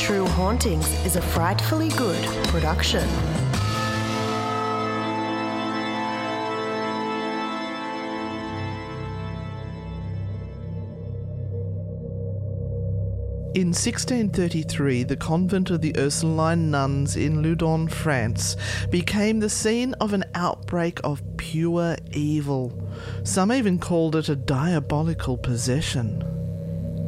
True Hauntings is a frightfully good production. In 1633, the convent of the Ursuline nuns in Loudun, France, became the scene of an outbreak of pure evil. Some even called it a diabolical possession.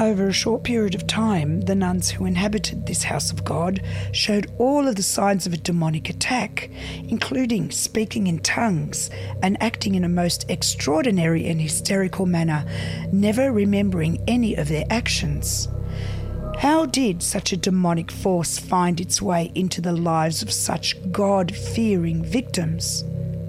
Over a short period of time, the nuns who inhabited this house of God showed all of the signs of a demonic attack, including speaking in tongues and acting in a most extraordinary and hysterical manner, never remembering any of their actions. How did such a demonic force find its way into the lives of such God fearing victims?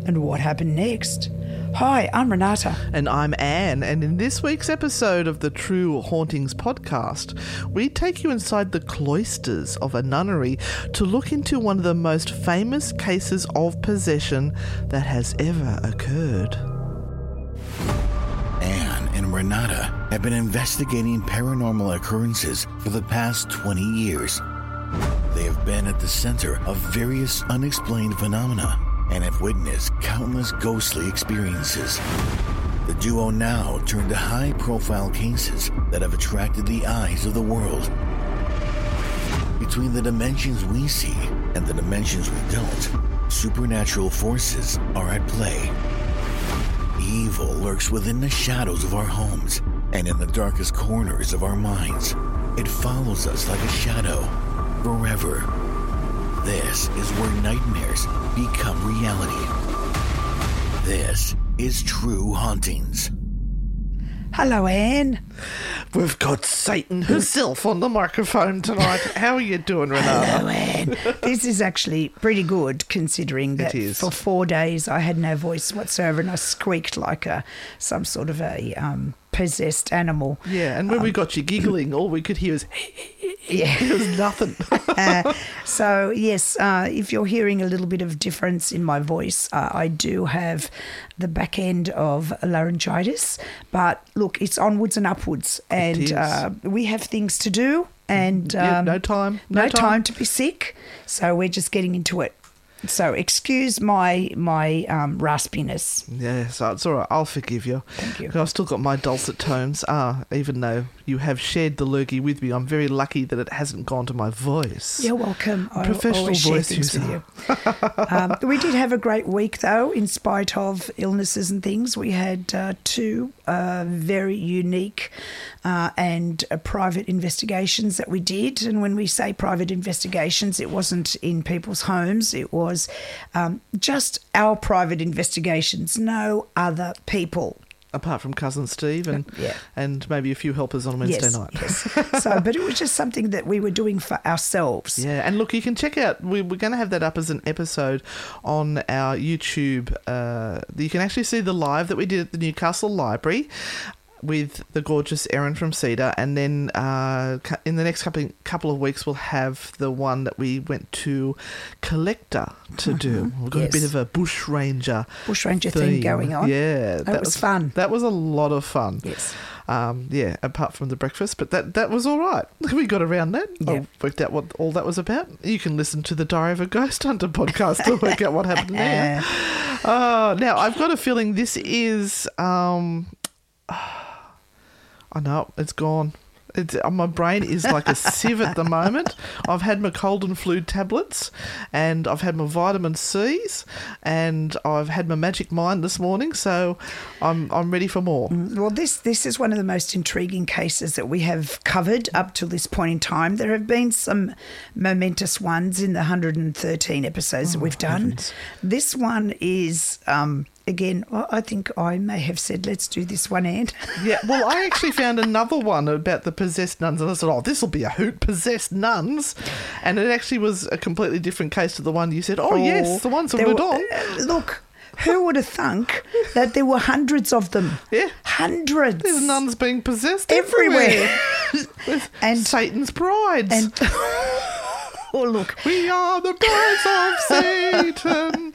And what happened next? Hi, I'm Renata. And I'm Anne, and in this week's episode of the True Hauntings podcast, we take you inside the cloisters of a nunnery to look into one of the most famous cases of possession that has ever occurred. Anne and Renata have been investigating paranormal occurrences for the past 20 years. They have been at the center of various unexplained phenomena and have witnessed countless ghostly experiences. The duo now turn to high profile cases that have attracted the eyes of the world. Between the dimensions we see and the dimensions we don't, supernatural forces are at play. Evil lurks within the shadows of our homes and in the darkest corners of our minds. It follows us like a shadow forever. This is where nightmares become reality. This is True Hauntings. Hello, Anne. We've got Satan herself on the microphone tonight. How are you doing, Renata? Hello, Anne. this is actually pretty good considering that is. for four days I had no voice whatsoever and I squeaked like a some sort of a um, possessed animal. Yeah, and when we got you giggling, all we could hear was Yeah. it was nothing. Uh, so yes, uh, if you're hearing a little bit of difference in my voice, uh, I do have the back end of laryngitis. But look, it's onwards and upwards, and uh, we have things to do, and Yeah, um, no time, no, no time. time. to be sick. So we're just getting into it. So excuse my my um, raspiness. yeah, so it's all right. I'll forgive you. Thank you. I've still got my dulcet tones. Ah, even though you have shared the lurgy with me, I'm very lucky that it hasn't gone to my voice. You're welcome. I Professional voice user. you. um, we did have a great week, though, in spite of illnesses and things. We had uh, two uh, very unique uh, and uh, private investigations that we did. And when we say private investigations, it wasn't in people's homes, it was um, just our private investigations, no other people. Apart from cousin Steve and Yeah. and maybe a few helpers on Wednesday yes, night. yes. So, but it was just something that we were doing for ourselves. Yeah, and look, you can check out. We, we're going to have that up as an episode on our YouTube. Uh, you can actually see the live that we did at the Newcastle Library with the gorgeous Erin from Cedar, and then uh, in the next couple couple of weeks we'll have the one that we went to Collector to do. We've got a bit Mm-hmm. Of a bush ranger Bush ranger thing going on. Yeah, That was fun. That was a lot of fun. Yes. Um, yeah, apart from the breakfast, but that that was all right. We got around that. Yeah. I worked out what all that was about. You can listen to the Diary of a Ghost Hunter podcast to work out what happened there. Oh, now I've got a feeling this is. Um, I know it's gone. It's, uh, my brain is like a sieve at the moment. I've had my cold and flu tablets, and I've had my vitamin C's, and I've had my magic mind this morning. So I'm I'm ready for more. Well, this this is one of the most intriguing cases that we have covered up to this point in time. There have been some momentous ones in the 113 episodes that we've done. This one is. Um, Again, I think I may have said, let's do this one, and Yeah, well, I actually found another one about the possessed nuns, and I said, "Oh, this will be a hoot, possessed nuns," and it actually was a completely different case to the one you said. Oh, yes, the ones of There were- Verdon. uh, Look, who would have thunk that there were hundreds of them? Yeah. Hundreds. There's nuns being possessed everywhere. With And- Satan's brides. And oh, look, we are the brides of Satan.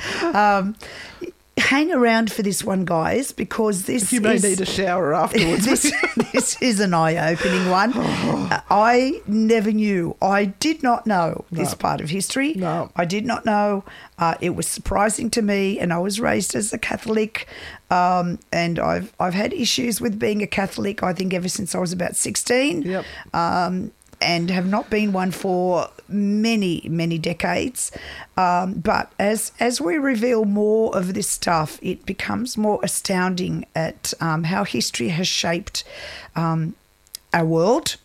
Hang around for this one, guys, because this You may is, need a shower afterwards. this, this is an eye-opening one. Uh, I never knew. I did not know this part of history. No. I did not know. Uh, it was surprising to me, and I was raised as a Catholic, um, and I've I've had issues with being a Catholic. I think ever since I was about sixteen. Yep. Um, and have not been one for many many decades. Um, but as as we reveal more of this stuff, it becomes more astounding at um, how history has shaped um, our world.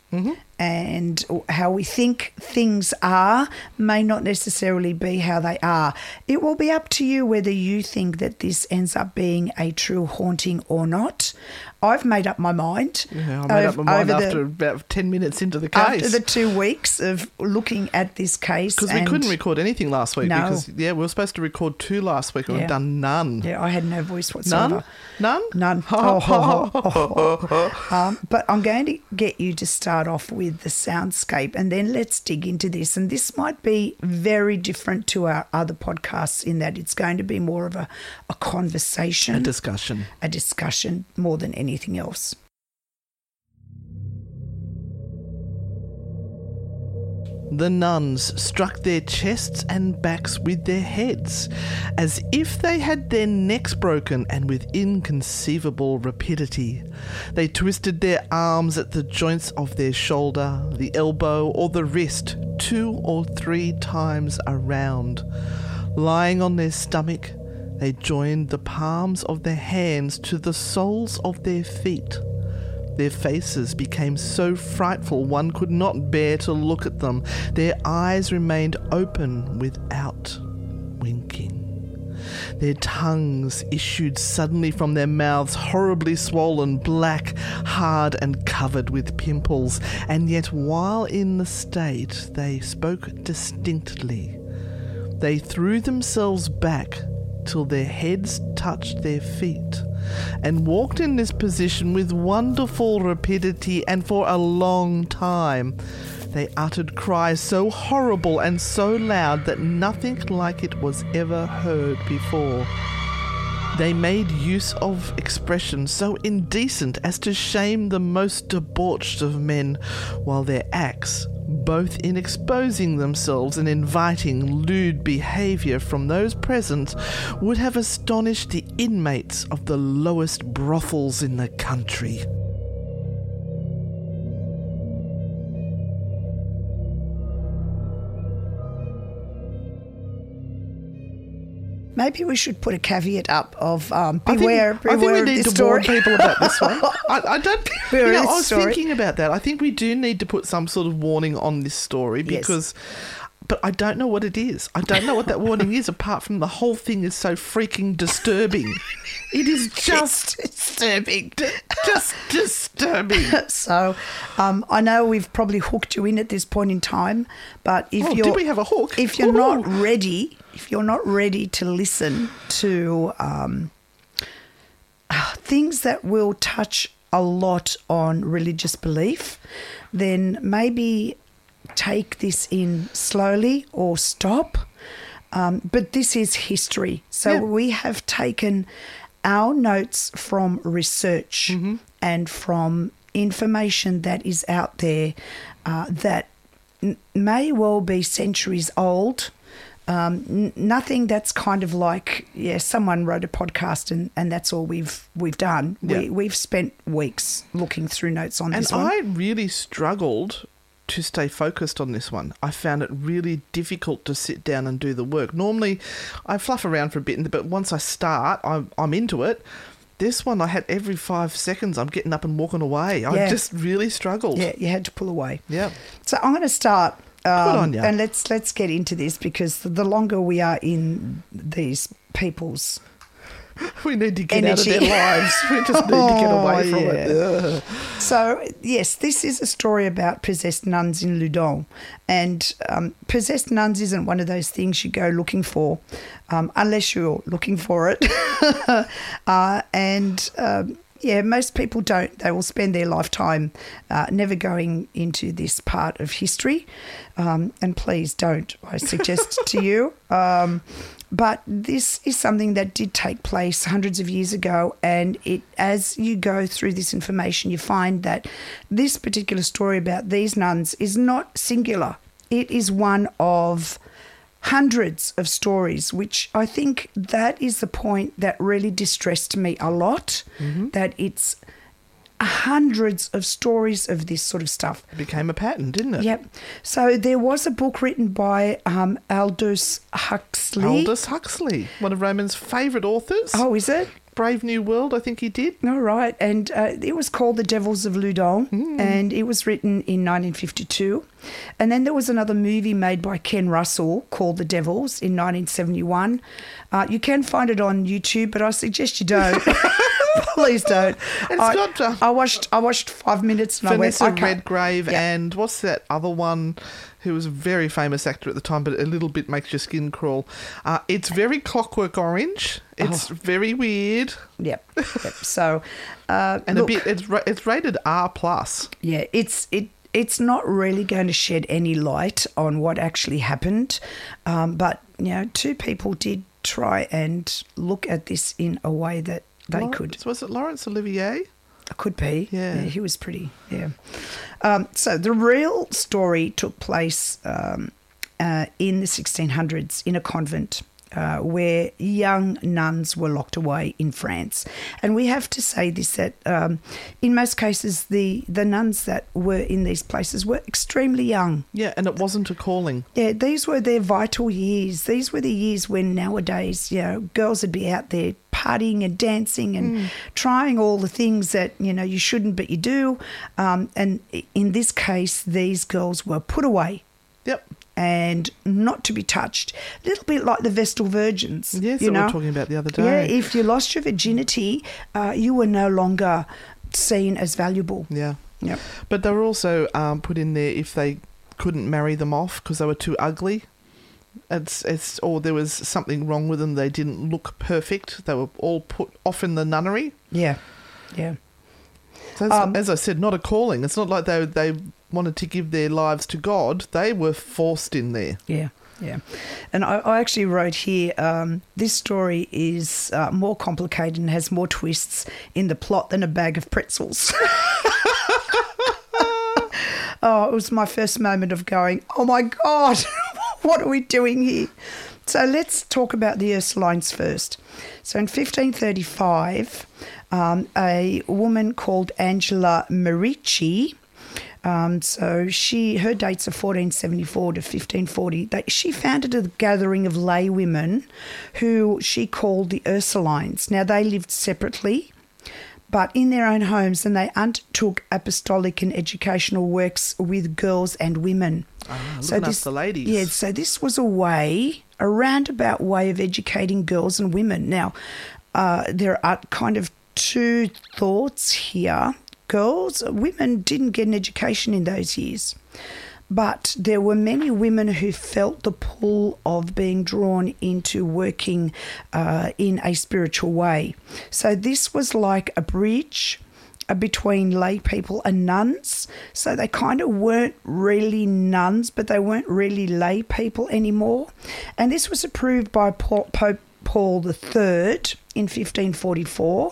And how we think things are may not necessarily be how they are. It will be up to you whether you think that this ends up being a true haunting or not. I've made up my mind. Yeah, I made up my mind over the- after about 10 minutes into the case. after the two weeks of looking at this case. Because we couldn't record anything last week. No. Because, yeah, we were supposed to record two last week and Yeah. we've done none. Yeah, I had no voice whatsoever. None? None? None. Oh, ho, ho. um, but I'm going to get you to start off with the soundscape and then let's dig into this. And this might be very different to our other podcasts in that it's going to be more of a, a conversation, A discussion. a discussion more than anything else. The nuns struck their chests and backs with their heads, as if they had their necks broken, and with inconceivable rapidity. They twisted their arms at the joints of their shoulder, the elbow, or the wrist, two or three times around. Lying on their stomach, they joined the palms of their hands to the soles of their feet. Their faces became so frightful one could not bear to look at them. Their eyes remained open without winking. Their tongues issued suddenly from their mouths, horribly swollen, black, hard, and covered with pimples. And yet, while in the state, they spoke distinctly. They threw themselves back till their heads touched their feet, and walked in this position with wonderful rapidity, and for a long time. They uttered cries so horrible and so loud that nothing like it was ever heard before. They made use of expressions so indecent as to shame the most debauched of men, while their acts, both in exposing themselves and inviting lewd behaviour from those present, would have astonished the inmates of the lowest brothels in the country. Maybe we should put a caveat up of um, I think- beware, I think, beware we need to warn people about this one. I, I don't. Beware You know, I was story. thinking about that. I think we do need to put some sort of warning on this story Yes. because. But I don't know what it is. I don't know what that warning is, apart from the whole thing is so freaking disturbing. It is just disturbing. just disturbing. So, um, I know we've probably hooked you in at this point in time, but if Oh, you're did we have a hook? if you're not ready, if you're not ready to listen to um, things that will touch a lot on religious belief, then maybe take this in slowly or stop. Um, but this is history. So Yeah. we have taken our notes from research Mm-hmm. and from information that is out there uh, that n- may well be centuries old. Um, n- nothing that's kind of like yeah, someone wrote a podcast and, and that's all we've we've done. Yeah. We we've spent weeks looking through notes on And this one. I really struggled to stay focused on this one. I found it really difficult to sit down and do the work. Normally, I fluff around for a bit, but once I start, I'm, I'm into it. This one, I had every five seconds, I'm getting up and walking away. I Yeah. just really struggled. yeah, you had to pull away. Yeah. So I'm going to start. Um. And let's let's get into this because the longer we are in these people's We need to get Energy. out of their lives. We just need to get away from Oh, it. Ugh. So, yes, this is a story about possessed nuns in Loudun. And um, possessed nuns isn't one of those things you go looking for um, unless you're looking for it. uh, and um, yeah, most people don't. They will spend their lifetime uh, never going into this part of history. Um, and please don't, I suggest to you. Um, but this is something that did take place hundreds of years ago, and it as you go through this information, you find that this particular story about these nuns is not singular. It is one of hundreds of stories, which I think that is the point that really distressed me a lot. That it's hundreds of stories of this sort of stuff. It became a pattern, didn't it? Yep. So there was a book written by um, Aldous Huxley. Aldous Huxley, one of Raymond's favourite authors. Oh, is it? Brave New World, I think he did. All right, and uh, it was called The Devils of Loudun, Hmm. and it was written in 1952. And then there was another movie made by Ken Russell called The Devils in 1971. Uh, you can find it on YouTube, but I suggest you don't. Please don't. It's I, got, uh, I watched. I watched five minutes and Vanessa I went. I Redgrave Yeah. and what's that other one who was a very famous actor at the time, but a little bit makes your skin crawl. Uh, it's very Clockwork Orange. It's Oh. very weird Yep. yep. So, uh, and look, a bit. It's it's rated R plus. Yeah, it's it. It's not really going to shed any light on what actually happened, um, but you know, two people did try and look at this in a way that they could. Was it Laurence Olivier? Could be. Yeah. he was pretty. Yeah. Um, so the real story took place um, uh, in the 1600s in a convent. Uh, where young nuns were locked away in France, and we have to say this that um, in most cases the the nuns that were in these places were extremely young. Yeah, and it wasn't a calling. Yeah, these were their vital years. These were the years when nowadays, you know, girls would be out there partying and dancing and trying all the things that, you know, you shouldn't, but you do. Um, and in this case, these girls were put away Yep. And not to be touched. A little bit like the Vestal Virgins. Yes, you that we know? were talking about the other day. Yeah, if you lost your virginity, uh, you were no longer seen as valuable. Yeah. Yep. But they were also um, put in there if they couldn't marry them off because they were too ugly. It's it's or there was something wrong with them. They didn't look perfect. They were all put off in the nunnery. Yeah. Yeah. So Um, as I said, not a calling. It's not like they they wanted to give their lives to God. They were forced in there. Yeah, yeah. And I, I actually wrote here um, this story is uh, more complicated and has more twists in the plot than a bag of pretzels. oh, it was my first moment of going, oh my God, what are we doing here? So let's talk about the Ursulines first. So in 1535, um, a woman called Angela Merici. Um, so she, her dates are 1474 to 1540. They, she founded a gathering of lay women who she called the Ursulines. Now they lived separately, but in their own homes, and they undertook apostolic and educational works with girls and women. Ah, looking after ladies. Yeah, so this was a way, a roundabout way of educating girls and women. Now, uh, there are kind of two thoughts here. Girls, women didn't get an education in those years. But there were many women who felt the pull of being drawn into working uh, in a spiritual way. So this was like a bridge uh, between lay people and nuns. So they kind of weren't really nuns, but they weren't really lay people anymore. And this was approved by Pope Paul III in 1544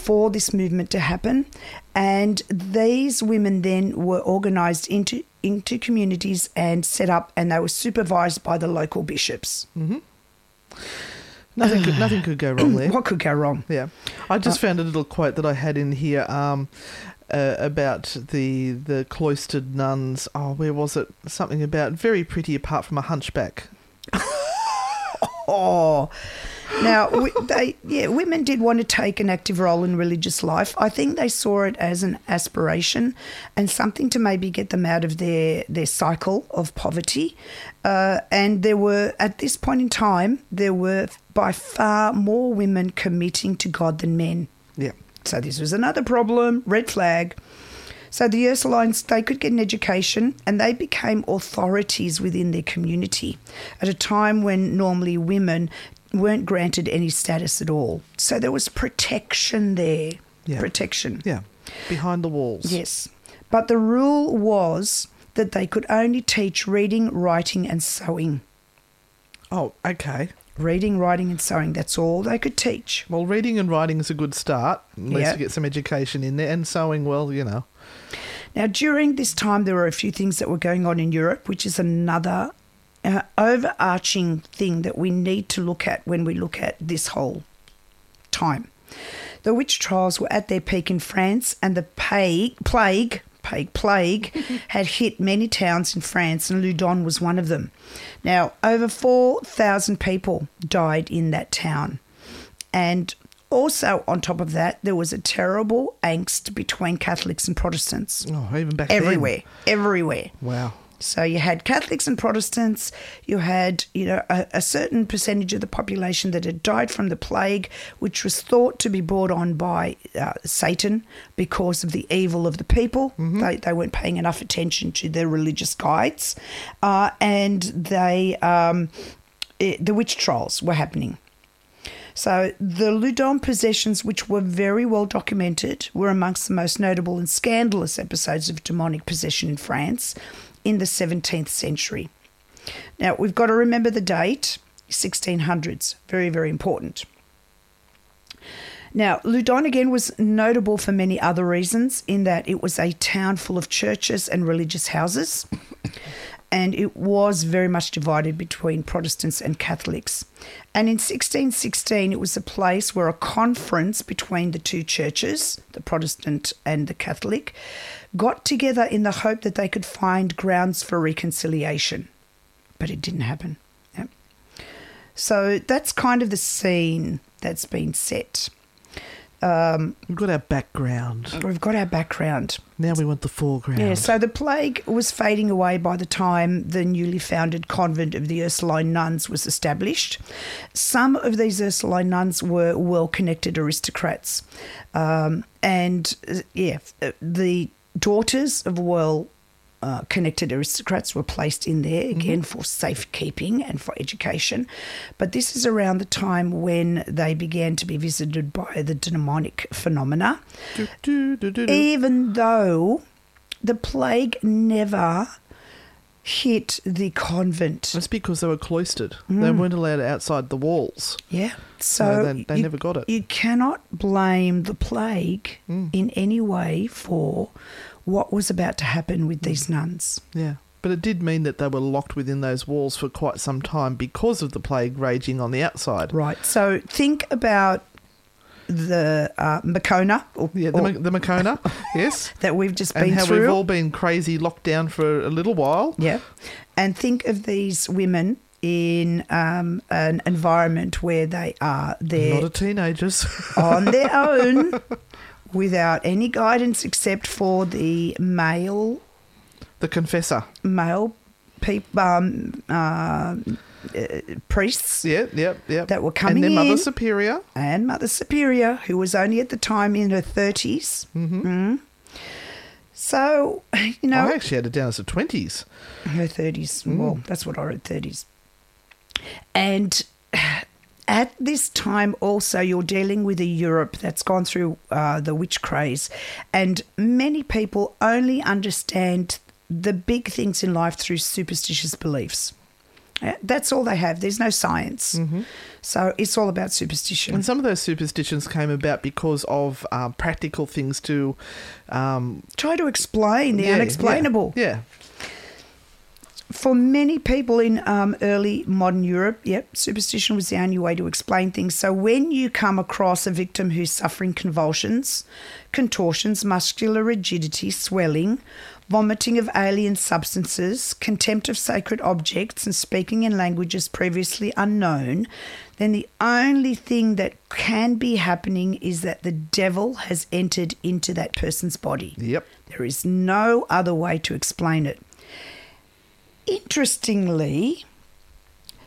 for this movement to happen. And these women then were organized into, into communities and set up, and they were supervised by the local bishops. Nothing could, nothing could go wrong there. What could go wrong? Yeah, I just found a little quote that I had in here um, uh, about the the cloistered nuns. Oh, where was it? Something about very pretty apart from a hunchback. Oh, now they yeah, women did want to take an active role in religious life. I think they saw it as an aspiration and something to maybe get them out of their their cycle of poverty. Uh, and there were at this point in time there were by far more women committing to God than men. Yeah, So this was another problem, red flag. So the Ursulines, they could get an education and they became authorities within their community at a time when normally women weren't granted any status at all. So there was protection there. Yeah. Protection. yeah, behind the walls. Yes. But the rule was that they could only teach reading, writing, and sewing. Oh, okay. Reading, writing, and sewing. That's all they could teach. Well, reading and writing is a good start. At least Yeah. you get some education in there, and sewing. Well, you know. Now, during this time, there were a few things that were going on in Europe, which is another uh, overarching thing that we need to look at when we look at this whole time. The witch trials were at their peak in France, and the plague, plague, plague, plague had hit many towns in France, and Loudon was one of them. Now, over 4,000 people died in that town. And also, on top of that, there was a terrible angst between Catholics and Protestants. Oh, even back then. Everywhere, everywhere. Wow. So you had Catholics and Protestants. You had, you know, a, a certain percentage of the population that had died from the plague, which was thought to be brought on by uh, Satan because of the evil of the people. They, they weren't paying enough attention to their religious guides, uh, and they um, it, the witch trials were happening. So the Loudon possessions, which were very well documented, were amongst the most notable and scandalous episodes of demonic possession in France in the 17th century. Now, we've got to remember the date, 1600s, very, very important. Now, Loudun again was notable for many other reasons, in that it was a town full of churches and religious houses, and it was very much divided between Protestants and Catholics. And in 1616, it was a place where a conference between the two churches, the Protestant and the Catholic, got together in the hope that they could find grounds for reconciliation. But it didn't happen. So that's kind of the scene that's been set. We've got our background. We've got our background. Now we want the foreground. Yeah, so the plague was fading away by the time the newly founded convent of the Ursuline nuns was established. Some of these Ursuline nuns were well connected aristocrats. Um, and uh, yeah, uh, the daughters of well uh, connected aristocrats were placed in there again for safekeeping and for education. But this is around the time when they began to be visited by the demonic phenomena do, do, do. even though the plague never hit the convent. That's because they were cloistered. They mm. weren't allowed outside the walls. Yeah. So So they- they you- never got it. You cannot blame the plague mm. in any way for what was about to happen with these mm. nuns. Yeah. But it did mean that they were locked within those walls for quite some time because of the plague raging on the outside. Right. So think about the uh, Makona or, Yeah, the, or- the Makona, yes. that we've just And been how through. we've all been crazy locked down for a little while. Yeah. And think of these women in um, an environment where they are there Not teenagers. on their own without any guidance except for the male the confessor. male people. um, uh, uh, priests Yeah, yep, yep. That were coming And their mother in. superior. and Mother Superior, who was only at the time in her 30s. Mm-hmm. So, you know, I actually had it down as the 20s. her 30s. Well, that's what I read, 30s. And at this time, also, you're dealing with a Europe that's gone through uh, the witch craze, and many people only understand the big things in life through superstitious beliefs. That's all they have. There's no science. So it's all about superstition. And some of those superstitions came about because of um, practical things to um, Try to explain the yeah, unexplainable. Yeah, yeah. For many people in um, early modern Europe, yep, superstition was the only way to explain things. So when you come across a victim who's suffering convulsions, contortions, muscular rigidity, swelling, vomiting of alien substances, contempt of sacred objects, and speaking in languages previously unknown, then the only thing that can be happening is that the devil has entered into that person's body. Yep. There is no other way to explain it. Interestingly,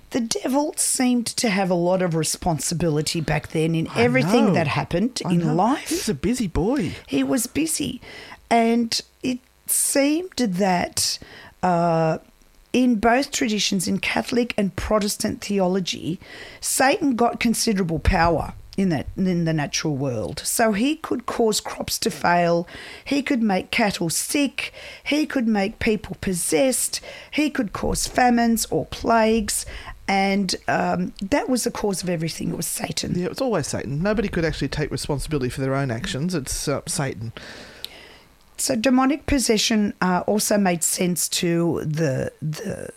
the devil seemed to have a lot of responsibility back then in I everything know. that happened I in know. life. He's a busy boy. He was busy. And it seemed that uh, in both traditions, in Catholic and Protestant theology, Satan got considerable power in that in the natural world. So he could cause crops to fail, he could make cattle sick, he could make people possessed, he could cause famines or plagues. And um, that was the cause of everything. It was Satan. Yeah, it's always Satan. Nobody could actually take responsibility for their own actions. It's uh, Satan. So demonic possession uh, also made sense to the the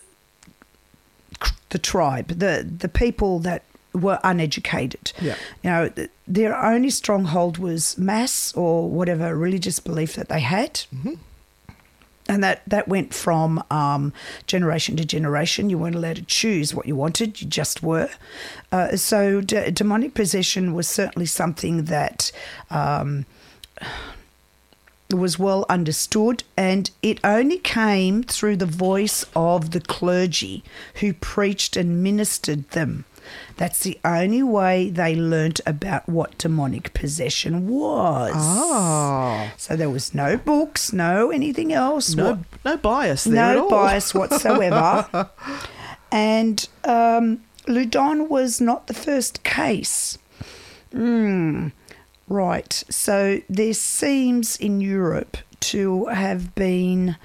the tribe, the the people that were uneducated. Yeah. You know, their only stronghold was mass or whatever religious belief that they had. And that, that went from um, generation to generation. You weren't allowed to choose what you wanted, you just were. Uh, so, d- demonic possession was certainly something that um, was well understood, and it only came through the voice of the clergy who preached and ministered them. That's the only way they learnt about what demonic possession was. Ah. So there was no books, no anything else. No, what- no bias there at no bias whatsoever. and um, Loudon was not the first case. Hmm. Right. So there seems in Europe to have been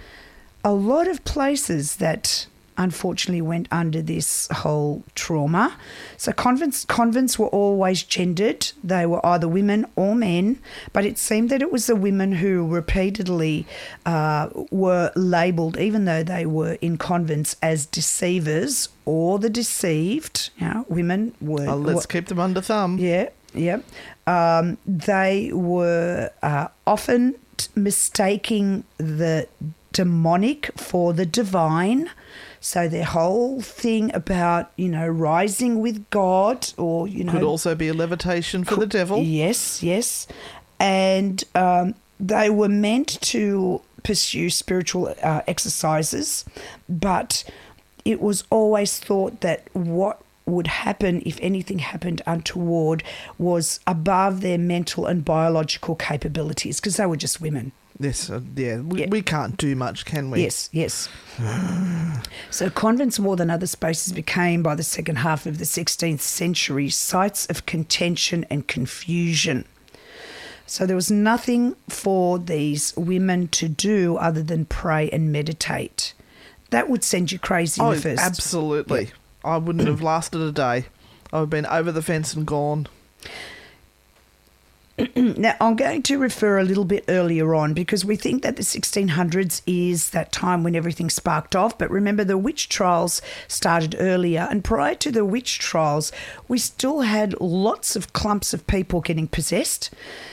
a lot of places that unfortunately went under this whole trauma. So convents convents were always gendered. They were either women or men, but it seemed that it was the women who repeatedly uh, were labelled, even though they were in convents, as deceivers or the deceived. You know, women were. Oh, let's were- keep them under thumb. yeah, yeah. Um, they were uh, often t- mistaking the demonic for the divine. So their whole thing about, you know, rising with God or, you know. Could also be a levitation for the devil. Yes, yes. And um, they were meant to pursue spiritual uh, exercises, but it was always thought that what would happen if anything happened untoward was above their mental and biological capabilities because they were just women. Yes, uh, yeah. We, Yeah. we can't do much, can we? Yes, yes. so convents more than other spaces became by the second half of the 16th century sites of contention and confusion. So there was nothing for these women to do other than pray and meditate. That would send you crazy Oh, first. absolutely. I wouldn't have lasted a day. I would have been over the fence and gone. Now, I'm going to refer a little bit earlier on because we think that the 1600s is that time when everything sparked off. But remember, the witch trials started earlier. And prior to the witch trials, we still had lots of clumps of people getting possessed.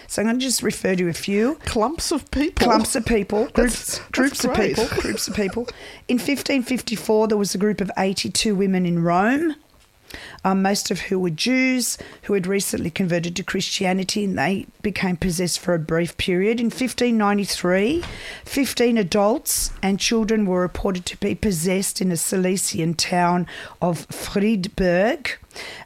So I'm going to just refer to a few. Clumps of people. Clumps of people, groups, That's- that's groups of people, groups of people. In 1554, there was a group of 82 women in Rome, um, most of who were Jews who had recently converted to Christianity and they became possessed for a brief period. In 1593, 15 adults and children were reported to be possessed in a Silesian town of Friedberg.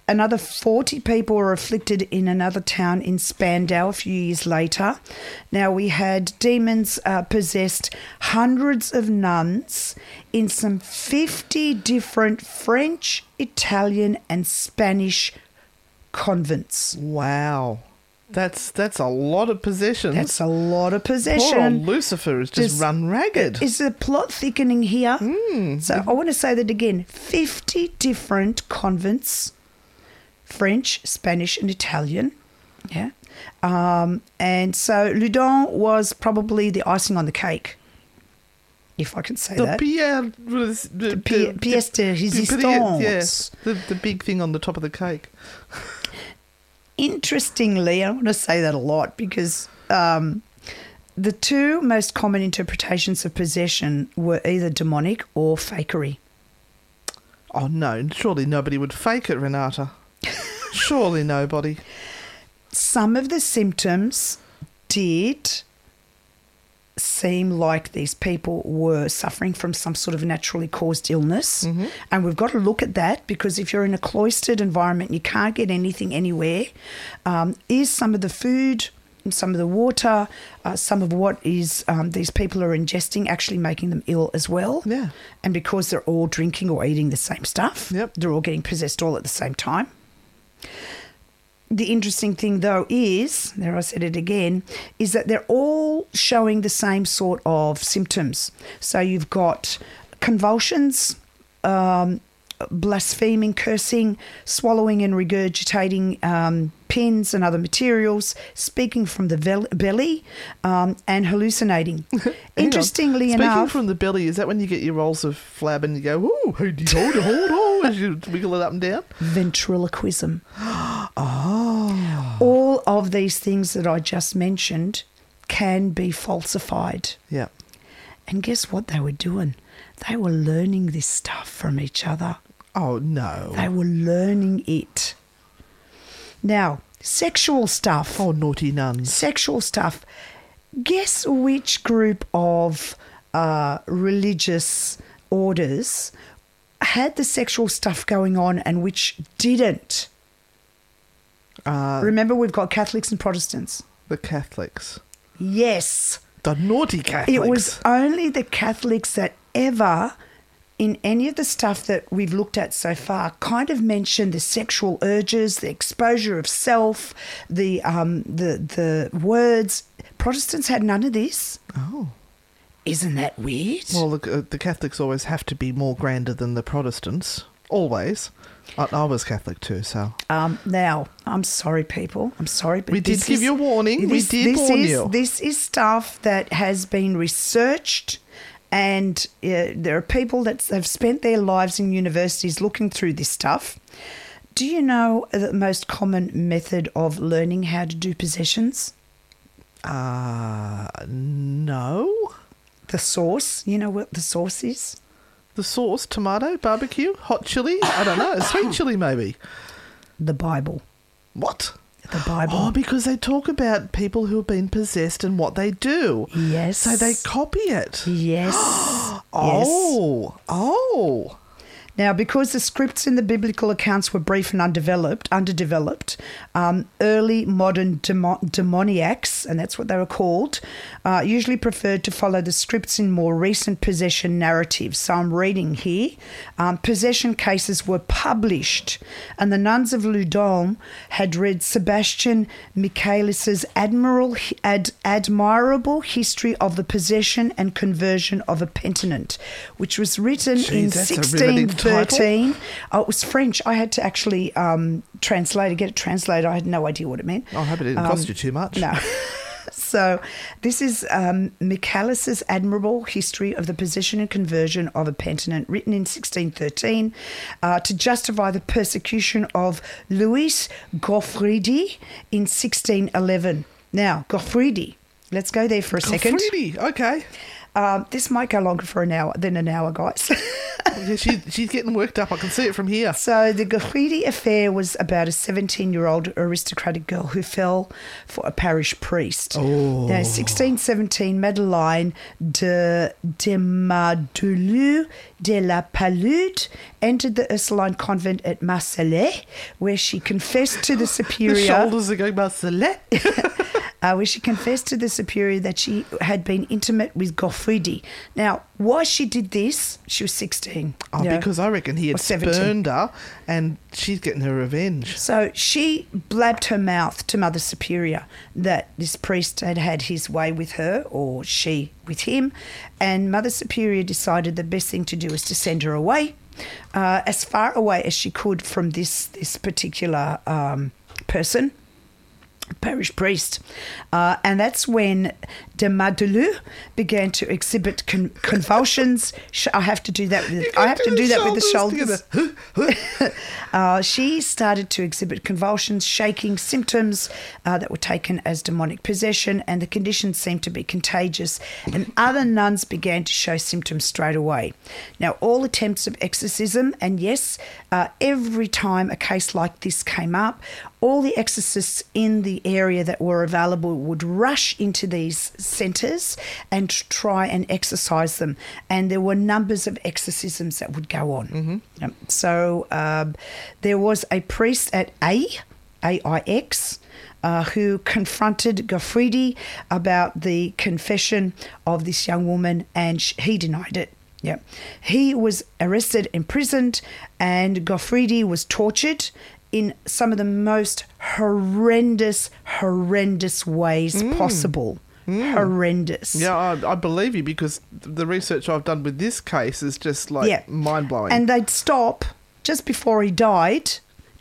Another 40 people were afflicted in another town in Spandau a few years later. Now, we had demons uh, possessed hundreds of nuns in some 50 different French, Italian, and Spanish convents. Wow. That's that's a lot of possessions. That's a lot of Poor old possession. Lucifer has just, Just- run ragged. Is the plot thickening here? Hmm. So I want to say that again 50 different convents French, Spanish, and Italian. Yeah. Um, and so Loudon was probably the icing on the cake, if I can say the that. Pierre, the, the, pi- pièce de résistance. Yeah, the, the big thing on the top of the cake. Interestingly, I want to say that a lot because um, the two most common interpretations of possession were either demonic or fakery. Oh no! Surely nobody would fake it, Renata. surely nobody. some of the symptoms did seem like these people were suffering from some sort of naturally caused illness. And we've got to look at that because if you're in a cloistered environment and you can't get anything anywhere, um, is some of the food, some of the water, uh, some of what is um, these people are ingesting actually making them ill as well? Yeah. And because they're all drinking or eating the same stuff, Yep. they're all getting possessed all at the same time. The interesting thing, though, is there I said it again, is that they're all showing the same sort of symptoms. So you've got convulsions, um, blaspheming, cursing, swallowing and regurgitating um, pins and other materials, speaking from the vel- belly, um, and hallucinating. Interestingly Speaking enough, speaking from the belly, is that when you get your rolls of flab and you go, it, hold on, as you wiggle it up and down? ventriloquism. oh. All of these things that I just mentioned can be falsified. Yeah. And guess what they were doing? They were learning this stuff from each other. Oh no. They were learning it. Now, sexual stuff. Oh naughty nuns. Sexual stuff. Guess which group of uh, religious orders had the sexual stuff going on and which didn't? Uh, Remember, we've got Catholics and Protestants. the Catholics. Yes. The naughty Catholics. It was only the Catholics that ever, in any of the stuff that we've looked at so far, kind of mentioned the sexual urges, the exposure of self, the um, the the words. Protestants had none of this. Oh. Isn't that weird? Well, the, uh, the Catholics always have to be more grander than the Protestants. Always. I, I was Catholic too, so. Um, now, I'm sorry, people. I'm sorry, but We did this give is- you a warning. We This, did this warn is, you. This is stuff that has been researched, and uh, there are people that have spent their lives in universities looking through this stuff. Do you know the most common method of learning how to do possessions? Uh, no. The sauce. You know what the sauce is? The sauce, tomato, barbecue, hot chili. I don't know. Sweet chili, maybe. The Bible. What? The Bible. Oh, because they talk about people who have been possessed and what they do. Yes. So they copy it. Yes. yes. Oh, oh. Now, because the scripts in the biblical accounts were brief and undeveloped, underdeveloped, um, early modern demo- demoniacs, and that's what they were called, uh, usually preferred to follow the scripts in more recent possession narratives. So I'm reading here. Um, possession cases were published, and the nuns of Loudun had read Sebastian Michaelis's admiral, ad, admirable history of the possession and conversion of a penitent, which was written in Jeez, that's a riveting title. Oh, it was French. I had to actually um, translate it, get it translated. I had no idea what it meant. I hope it didn't cost you too much. No. so this is um, Michaelis's admirable history of the position and conversion of a penitent, written in 1613 uh, to justify the persecution of Louis Gaufridi in 1611. Now, Gaufridi, let's go there for a second. Freedy. Okay. Um, this might go longer for an hour than an hour, guys. Yeah, she, she's getting worked up. I can see it from here. So the Gaufridi affair was about a 17-year-old aristocratic girl who fell for a parish priest. Oh. Now, 1617, Madeleine de Demadulu de la Palude entered the Ursuline convent at Marseillais, where she confessed to the superior. The shoulders are going Marcelet. uh, where she confessed to the superior that she had been intimate with Gaufridi. Now, why she did this? She was 16. Oh, because I reckon he had 17. spurned her and she's getting her revenge. So she blabbed her mouth to Mother Superior that this priest had had his way with her, or she with him, and Mother Superior decided the best thing to do was to send her away, uh, as far away as she could from this this particular um, person. Parish priest, uh, and that's when de Madeleu began to exhibit con- convulsions. I have to do that with. I have to do that with the shoulders. Uh, she started to exhibit convulsions, shaking, symptoms uh, that were taken as demonic possession, and the condition seemed to be contagious. And other nuns began to show symptoms straight away. Now, all attempts of exorcism, and yes, uh, every time a case like this came up, all the exorcists in the area that were available would rush into these centres and try and exorcise them. And there were numbers of exorcisms that would go on. Yep. So um, there was a priest at A, AIX, uh, who confronted Gaufridi about the confession of this young woman, and sh- he denied it. Yep. He was arrested, imprisoned, and Gaufridi was tortured in some of the most horrendous, horrendous ways mm. possible. Mm. Horrendous. Yeah, I, I believe you because the research I've done with this case is just like mind blowing. And they'd stop just before he died.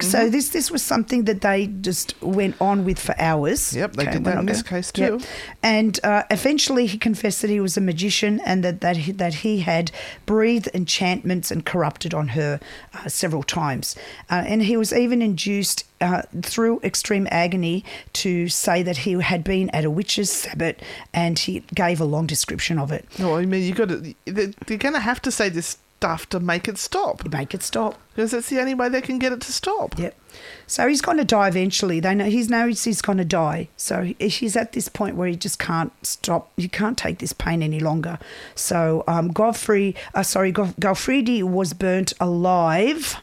So Mm-hmm. this this was something that they just went on with for hours. Yep, they did that in this case Yep. too. And uh, eventually he confessed that he was a magician and that that he, that he had breathed enchantments and corrupted on her uh, several times. Uh, and he was even induced uh, through extreme agony to say that he had been at a witch's sabbat, and he gave a long description of it. no, I mean you got to. They're going to have to say this stuff to make it stop Make it stop. because that's the only way they can get it to stop. Yep. So he's going to die eventually. They know he's knows he's going to die. So he- he's at this point where he just can't stop. He can't take this pain any longer. So um, Godfrey, uh, sorry, Go- Gaufridi was burnt alive,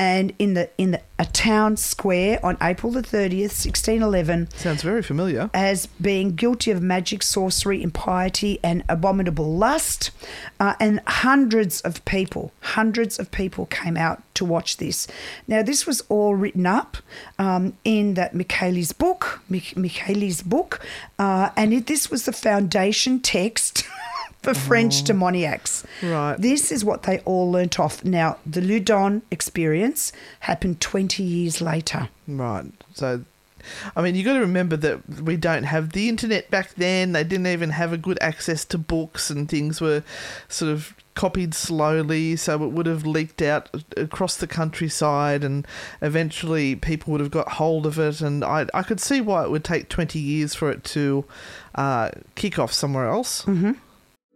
and in the in the, a town square on April the thirtieth, sixteen eleven Sounds very familiar. as being guilty of magic, sorcery, impiety, and abominable lust. Uh, and hundreds of people, hundreds of people came out to watch this. Now, this was all written up um, in that Michaelis book, Mich- Michaelis book, uh, and it, this was the foundation text. For French demoniacs. Right. This is what they all learnt off. Now, the Loudun experience happened 20 years later. Right. So, I mean, you got to remember that we don't have the internet back then. They didn't even have a good access to books, and things were sort of copied slowly, so it would have leaked out across the countryside, and eventually people would have got hold of it. And I, I could see why it would take 20 years for it to uh, kick off somewhere else.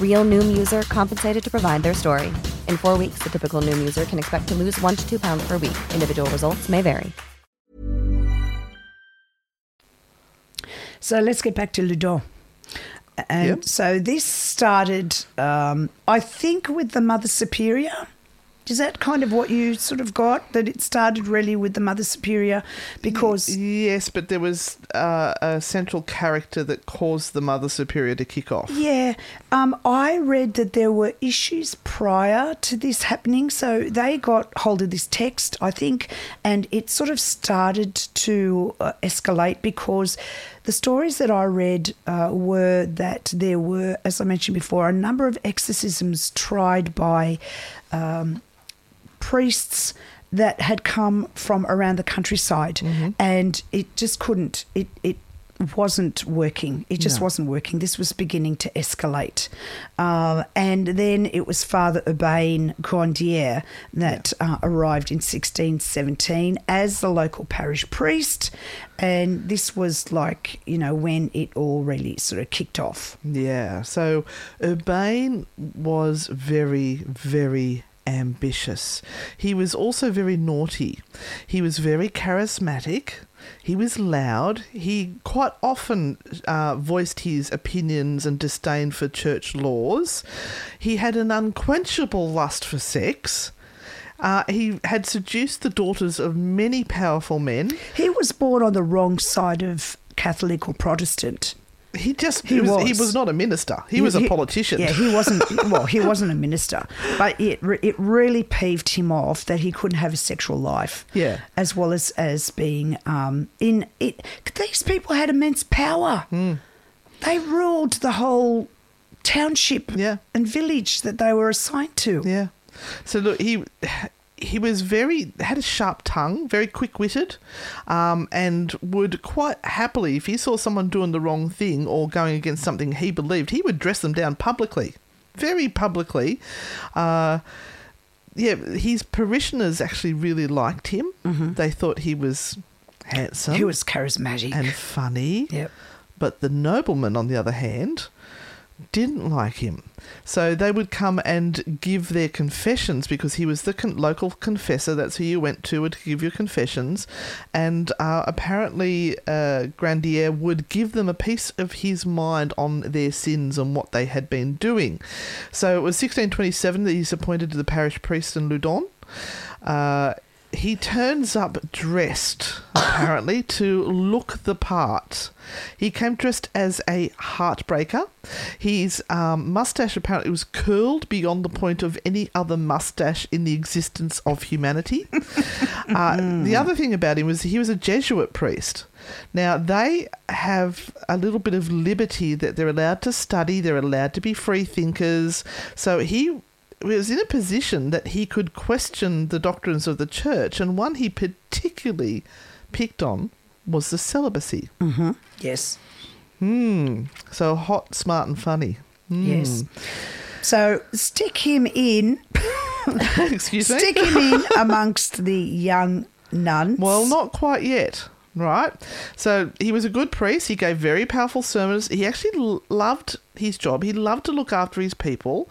Real Noom user compensated to provide their story. In four weeks, the typical Noom user can expect to lose one to two pounds per week. Individual results may vary. So let's get back to Loudun. And Yep. so this started, um, I think, with the Mother Superior. Is that kind of what you sort of got? That it started really with the Mother Superior because. Yes, but there was uh, a central character that caused the Mother Superior to kick off. Yeah, um, I read that there were issues prior to this happening. So they got hold of this text, I think, and it sort of started to uh, escalate because the stories that I read uh, were that there were, as I mentioned before, a number of exorcisms tried by um, priests that had come from around the countryside. And it just couldn't it it wasn't working. It just No. wasn't working. This was beginning to escalate. Uh, and then it was father urbain grandier that uh, arrived in 1617 as the local parish priest. And this was like you know when it all really sort of kicked off. Yeah, so Urbain was very, very ambitious. He was also very naughty. He was very charismatic. He was loud. He quite often uh, voiced his opinions and disdain for church laws. He had an unquenchable lust for sex. Uh, he had seduced the daughters of many powerful men. he was born on the wrong side of catholic or protestant He just He he was, he was. was not a minister. He, was a politician. Yeah, he wasn't. well, he wasn't a minister, but it it really peeved him off that he couldn't have a sexual life. Yeah. as well as as being um in it. These people had immense power. Hmm. They ruled the whole township Yeah. and village that they were assigned to. Yeah. So look, he he was very had a sharp tongue, very quick witted, um, and would quite happily, if he saw someone doing the wrong thing or going against something he believed, he would dress them down publicly, very publicly. Uh, yeah, his parishioners actually really liked him. They thought he was handsome. He was charismatic. and funny. Yep. But the nobleman, on the other hand, didn't like him. So they would come and give their confessions because he was the con- local confessor. That's who you went to to give your confessions. And uh, apparently, uh, Grandier would give them a piece of his mind on their sins and what they had been doing. So it was 1627 that he's appointed to the parish priest in Loudun. Uh, he turns up dressed, apparently, to look the part. He came dressed as a heartbreaker. His um, mustache apparently was curled beyond the point of any other mustache in the existence of humanity. uh, the other thing about him was he was a Jesuit priest. Now, they have a little bit of liberty that they're allowed to study, they're allowed to be free thinkers. So he was in a position that he could question the doctrines of the church, and one he particularly picked on was the celibacy. Yes. Hmm. So hot, smart, and funny. Hmm. Yes. So stick him in. Excuse me. Stick him in amongst the young nuns. Well, not quite yet. Right. So he was a good priest. He gave very powerful sermons. He actually l- loved his job. He loved to look after his people,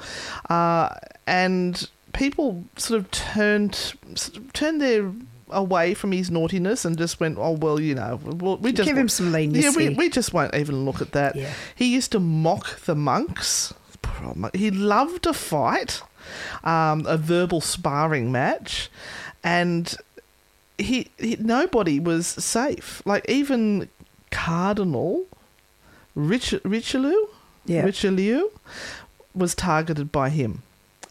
uh, and people sort of turned sort of turned their away from his naughtiness and just went, oh well, you know, well, we just Give him some leniency. Yeah, we, we just won't even look at that. Yeah. He used to mock the monks. Poor old monk. He loved a fight, um, a verbal sparring match, and he, he nobody was safe. Like even Cardinal Rich, Richelieu, Yeah. Richelieu was targeted by him,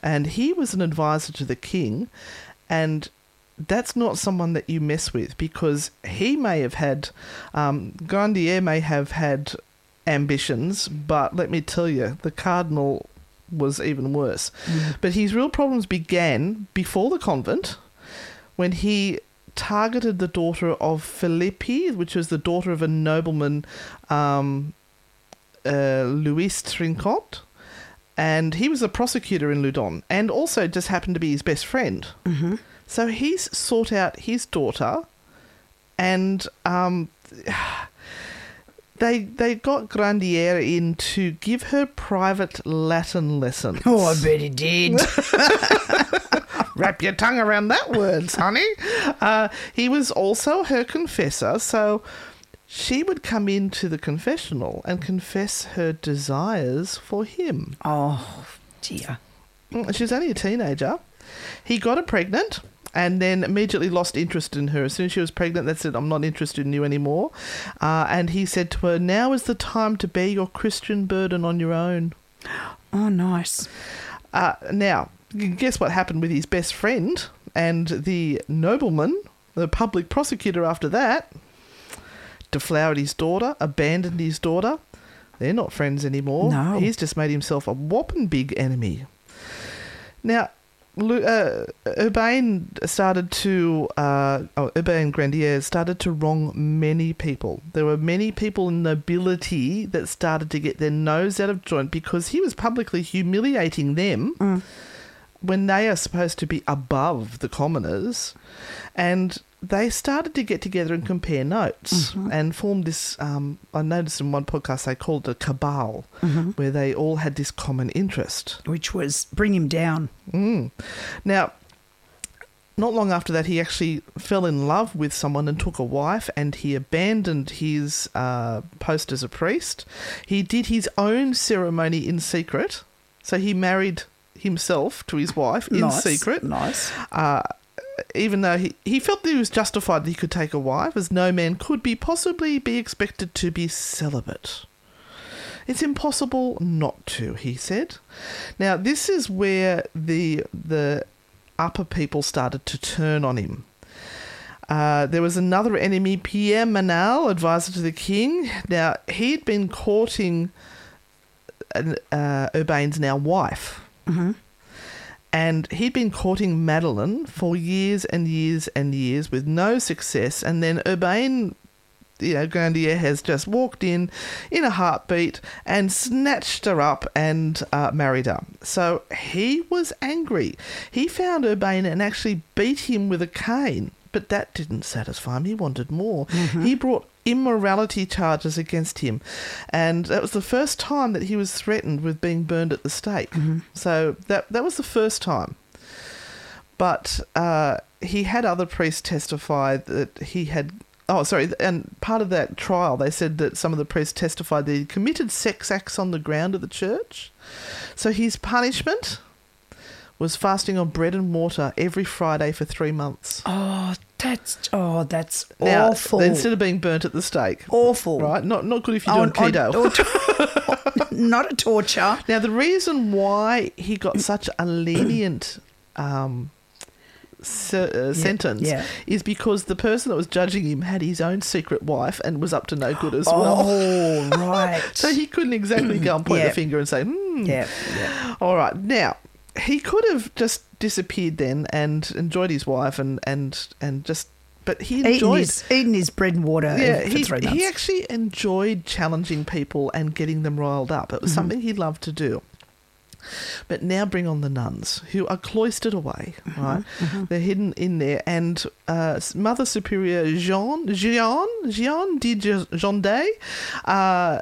and he was an advisor to the king, and that's not someone that you mess with because he may have had, um, Grandier may have had ambitions, but let me tell you, the cardinal was even worse. But his real problems began before the convent when he targeted the daughter of Philippi, which was the daughter of a nobleman, um, uh, Louis Trincant, and he was a prosecutor in Loudun, and also just happened to be his best friend. Mm-hmm. So he's sought out his daughter, and um, they they got Grandier in to give her private Latin lessons. Oh, I bet he did. Wrap your tongue around that word, honey. Uh, he was also her confessor, so she would come into the confessional and confess her desires for him. oh, dear. Mm, She was only a teenager. He got her pregnant and then immediately lost interest in her. As soon as she was pregnant, they said, I'm not interested in you anymore. Uh, and he said to her, Now is the time to bear your Christian burden on your own. Oh, nice. Uh, now, guess what happened with his best friend and the nobleman, the public prosecutor after that? Deflowered his daughter, abandoned his daughter. They're not friends anymore. No. He's just made himself a whopping big enemy. Now, uh, Urbain started to, uh, oh, Urbain Grandier started to wrong many people. There were many people in nobility that started to get their nose out of joint because he was publicly humiliating them when they are supposed to be above the commoners. And they started to get together and compare notes and formed this. Um, I noticed in one podcast they called it a cabal, where they all had this common interest. Which was bring him down. Mm. Now, not long after that, he actually fell in love with someone and took a wife, and he abandoned his uh, post as a priest. He did his own ceremony in secret, so he married himself to his wife in Nice, secret. nice. Uh, even though he, he felt that he was justified that he could take a wife, as no man could be possibly be expected to be celibate. It's impossible not to, he said. Now, this is where the the upper people started to turn on him. Uh, there was another enemy, Pierre Manal, advisor to the king. Now, he'd been courting uh, Urbain's now wife. And he'd been courting Madeline for years and years and years with no success. And then Urbain, you know, Grandier has just walked in in a heartbeat and snatched her up and uh, married her. So he was angry. He found Urbain and actually beat him with a cane. But that didn't satisfy him. He wanted more. He brought immorality charges against him. And that was the first time that he was threatened with being burned at the stake. So that, that was the first time. But uh, he had other priests testify that he had. Oh, sorry. And part of that trial, they said that some of the priests testified that he committed sex acts on the ground of the church. So his punishment was fasting on bread and water every Friday for three months. Oh, that's oh, that's Now, awful. Instead of being burnt at the stake. Awful. Right? Not not good if you're doing On- on- keto. Not a torture. now, the reason why he got such a lenient um, se- uh, sentence yeah. is because the person that was judging him had his own secret wife and was up to no good as well. Oh, right. So he couldn't exactly go and point Yeah. the finger and say, hmm. Yeah, yeah. All right. Now, he could have just disappeared then and enjoyed his wife and, and, and just. But he Eating enjoyed. his, eating his bread and water yeah, he, he actually enjoyed challenging people and getting them riled up. It was Mhm. something he loved to do. But now bring on the nuns who are cloistered away, Mm-hmm. right? They're hidden in there. And uh, Mother Superior Jean, Jean, Jean de Jonday, uh,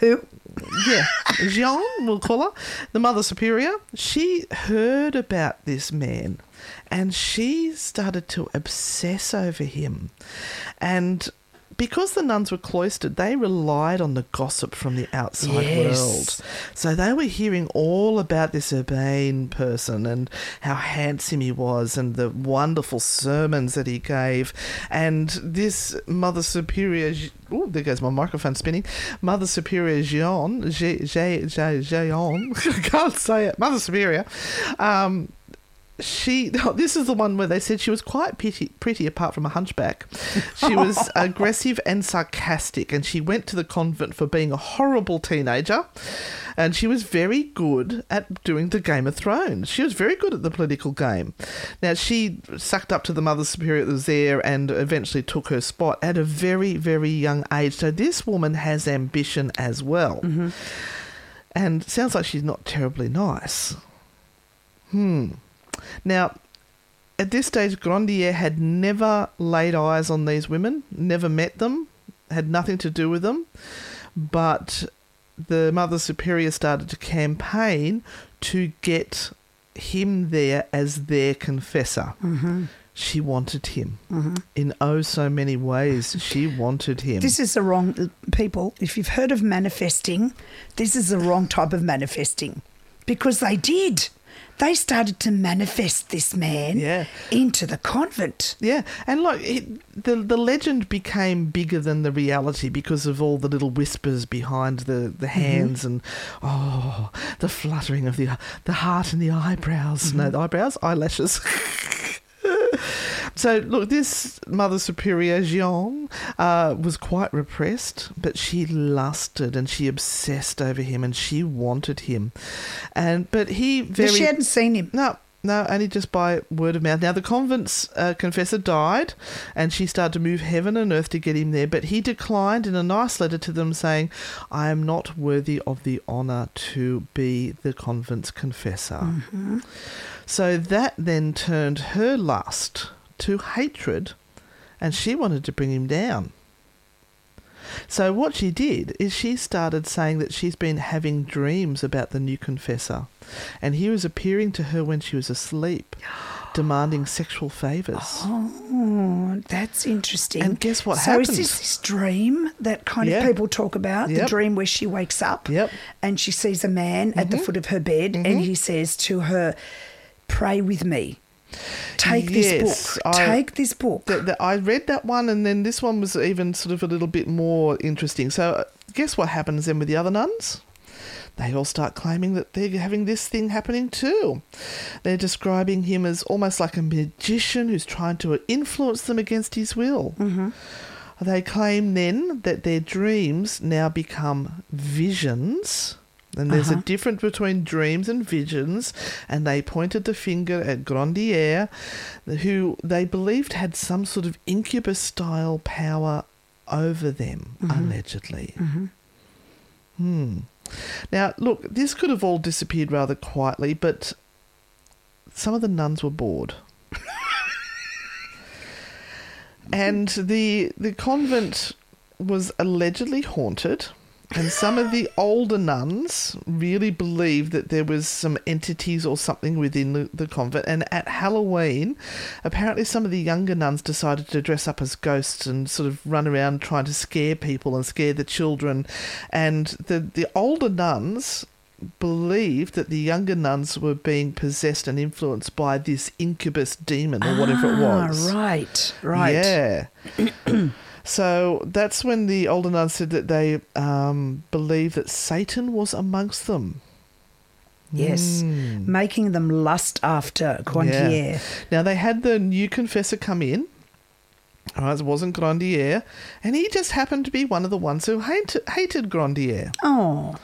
Who? Yeah, Jean, we'll call her, the Mother Superior, she heard about this man and she started to obsess over him. And because the nuns were cloistered, they relied on the gossip from the outside Yes. world. So they were hearing all about this Urbain person and how handsome he was and the wonderful sermons that he gave. And this Mother Superior, oh, there goes my microphone spinning. Mother Superior Jean, Je- Je- Je- Jean, I can't say it, Mother Superior. Um, she this is the one where they said she was quite pretty, pretty apart from a hunchback. She was aggressive and sarcastic and she went to the convent for being a horrible teenager and she was very good at doing the game of thrones. She was very good at the political game. Now she sucked up to the mother superior that was there and eventually took her spot at a very very young age. So this woman has ambition as well. And sounds like she's not terribly nice. Hmm now, at this stage, Grandier had never laid eyes on these women, never met them, had nothing to do with them, but the Mother Superior started to campaign to get him there as their confessor. Mhm. She wanted him. Mhm. In oh so many ways, she wanted him. This is the wrong people. If you've heard of manifesting, this is the wrong type of manifesting because they did. They started to manifest this man Yeah. into the convent. Yeah, and like it, the the legend became bigger than the reality because of all the little whispers behind the, the mm-hmm. hands and oh the fluttering of the the heart and the eyebrows. No, mm-hmm. the eyebrows, eyelashes. So look, this Mother Superior Jean uh, was quite repressed, but she lusted and she obsessed over him and she wanted him, and but he very But she hadn't seen him. no, no, only just by word of mouth. Now, the convent's uh, confessor died, and she started to move heaven and earth to get him there, but he declined in a nice letter to them saying, I am not worthy of the honour to be the convent's confessor. So that then turned her lust to hatred, and she wanted to bring him down. So what she did is she started saying that she's been having dreams about the new confessor, and he was appearing to her when she was asleep, demanding sexual favors. Oh, that's interesting. And guess what so happened? is this this dream that kind Yeah. of people talk about? The dream where she wakes up Yep. and she sees a man at the mm-hmm. foot of her bed and mm-hmm. he says to her, Pray with me. Take Yes, this book. I- Take this book. Th- th- I read that one, and then this one was even sort of a little bit more interesting. So, uh, guess what happens then with the other nuns? They all start claiming that they're having this thing happening too. They're describing him as almost like a magician who's trying to influence them against his will. Mm-hmm. They claim then that their dreams now become visions. And there's a Uh-huh. difference between dreams and visions, and they pointed the finger at Grandier, who they believed had some sort of incubus style power over them, allegedly. Hmm. Now, look, this could have all disappeared rather quietly, but some of the nuns were bored. and the the convent was allegedly haunted and some of the older nuns really believed that there was some entities or something within the, the convent and at halloween apparently some of the younger nuns decided to dress up as ghosts and sort of run around trying to scare people and scare the children and the the older nuns believed that the younger nuns were being possessed and influenced by this incubus demon or whatever it Ah, was right, right. yeah. so that's when the older nuns said that they um, believed that Satan was amongst them. Yes. Mm. Making them lust after Grandier. Yeah. Now they had the new confessor come in. All right, it wasn't Grandier, and he just happened to be one of the ones who hated, hated Grandier. Oh.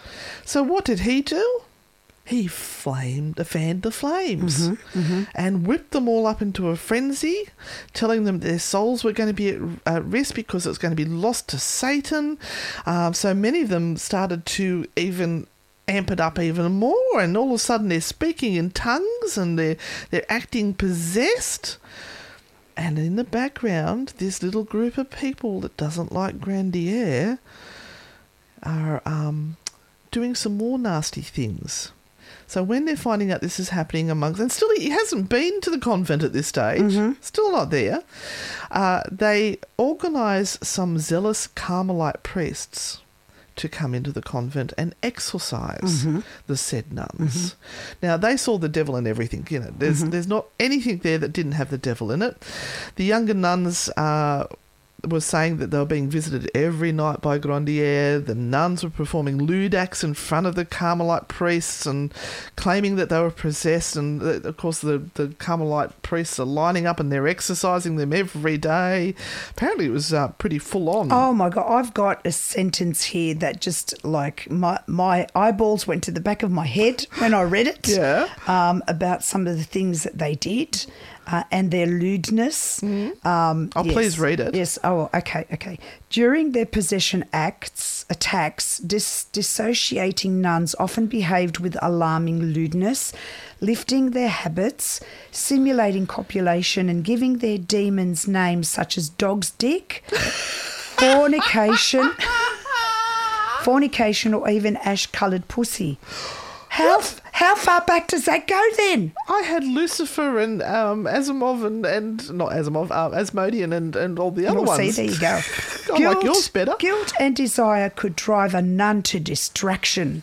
So what did he do? He flamed, fanned the flames, and whipped them all up into a frenzy, telling them their souls were going to be at risk because it's going to be lost to Satan. Um, so many of them started to even amp it up even more, and all of a sudden they're speaking in tongues and they're they're acting possessed. And in the background, this little group of people that doesn't like Grandier are um, doing some more nasty things. So when they're finding out this is happening amongst, and still he hasn't been to the convent at this stage, Mm-hmm. still not there, uh, they organise some zealous Carmelite priests to come into the convent and exorcise Mm-hmm. the said nuns. Now they saw the devil in everything. You know, there's Mm-hmm. there's not anything there that didn't have the devil in it. The younger nuns uh, was saying that they were being visited every night by Grandier. The nuns were performing lewd acts in front of the Carmelite priests and claiming that they were possessed. And uh, of course, the, the Carmelite priests are lining up and they're exercising them every day. Apparently, it was uh, pretty full on. Oh my god, I've got a sentence here that just like my my eyeballs went to the back of my head when I read it. Yeah. Um, about some of the things that they did. Uh, and their lewdness. Um, Oh, please read it. Yes. Oh, okay, okay. During their possession acts, attacks, dis- dissociating nuns often behaved with alarming lewdness, lifting their habits, simulating copulation, and giving their demons names such as dog's dick, fornication, fornication, or even ash-coloured pussy. How how far back does that go then? I had Lucifer and um, Asimov and, and not Asimov, uh, Asmodean and, and all the other Well, ones. see, there you go. I like yours better. Guilt and desire could drive a nun to distraction.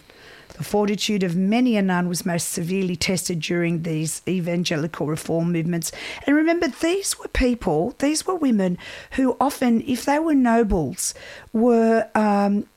The fortitude of many a nun was most severely tested during these evangelical reform movements. And remember, these were people, these were women who often, if they were nobles, were. Um,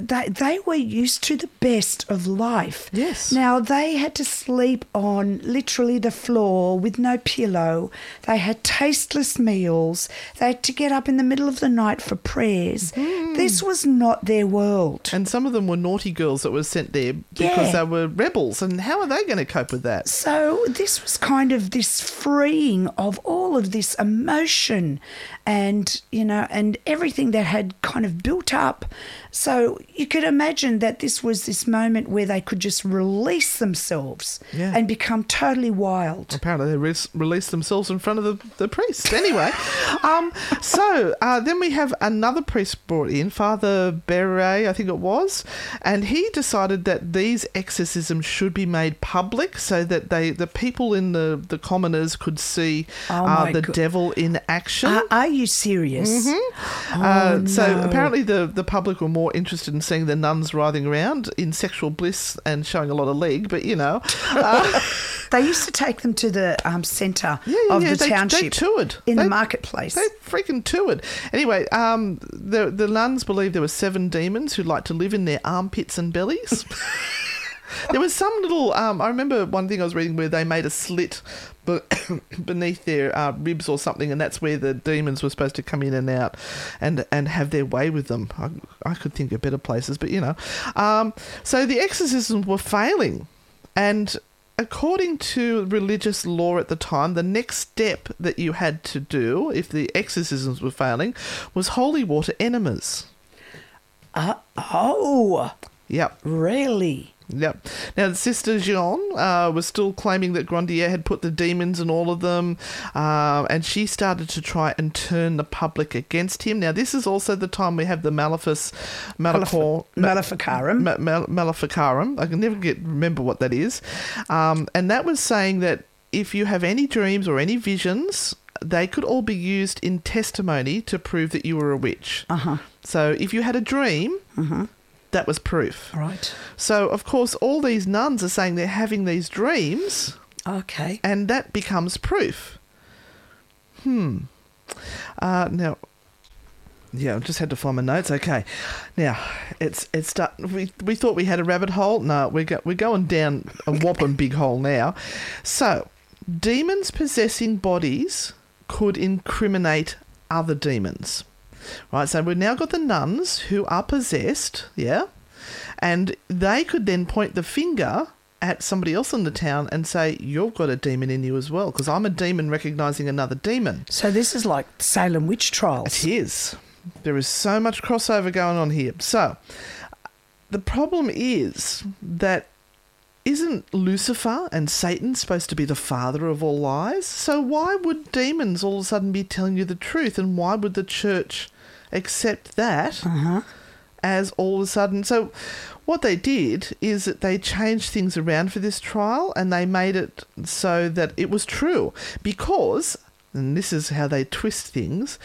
they, they were used to the best of life. Yes. Now, they had to sleep on literally the floor with no pillow. They had tasteless meals. They had to get up in the middle of the night for prayers. Mm-hmm. This was not their world. And some of them were naughty girls that were sent there Yeah. because they were rebels. And how are they going to cope with that? So this was kind of this freeing of all of this emotion and you know and everything that had kind of built up. So you could imagine that this was this moment where they could just release themselves Yeah. and become totally wild. Apparently, they re- released themselves in front of the, the priest. Anyway, um, so uh, then we have another priest brought in, Father Barré, I think it was, and he decided that these exorcisms should be made public so that they the people in the, the commoners could see Oh uh, the devil in action. Are, are you serious? Uh, so Oh, no. apparently the, the public were more interested in seeing the nuns writhing around in sexual bliss and showing a lot of leg, but you know, uh, They used to take them to the um, centre Yeah, yeah, of yeah, the they- they toured. in They- the marketplace. they freaking toured. Anyway, um, the the nuns believed there were seven demons who liked to live in their armpits and bellies. there was some little. Um, I remember one thing I was reading where they made a slit. Be- Beneath their uh, ribs or something, and that's where the demons were supposed to come in and out, and and have their way with them. I, I could think of better places, but you know, um, so the exorcisms were failing, and according to religious law at the time, the next step that you had to do if the exorcisms were failing was holy water enemas. Uh, oh, Yep. really? Yep. Now, the Sister Jean uh, was still claiming that Grandier had put the demons in all of them, uh, and she started to try and turn the public against him. Now, this is also the time we have the Malefice, Malachor, Maleficarum. Ma- Mal- Maleficarum. I can never get remember what that is, um, and that was saying that if you have any dreams or any visions, they could all be used in testimony to prove that you were a witch. Uh huh. So, if you had a dream, that was proof. Right. So, of course, all these nuns are saying they're having these dreams, Okay. and that becomes proof. Hmm. Uh, now, yeah, I just had to find my notes. Okay, now it's it's start. We we thought we had a rabbit hole. No, we go, we're going down a whopping big hole now. So, demons possessing bodies could incriminate other demons. Right, so we've now got the nuns who are possessed, yeah, and they could then point the finger at somebody else in the town and say, You've got a demon in you as well, because I'm a demon recognizing another demon. So this is like Salem witch trials. It is. There is so much crossover going on here. So, the problem is that isn't Lucifer and Satan supposed to be the father of all lies? So, why would demons all of a sudden be telling you the truth? And why would the church accept that uh-huh. as all of a sudden. So, what they did is that they changed things around for this trial and they made it so that it was true because. And this is how they twist things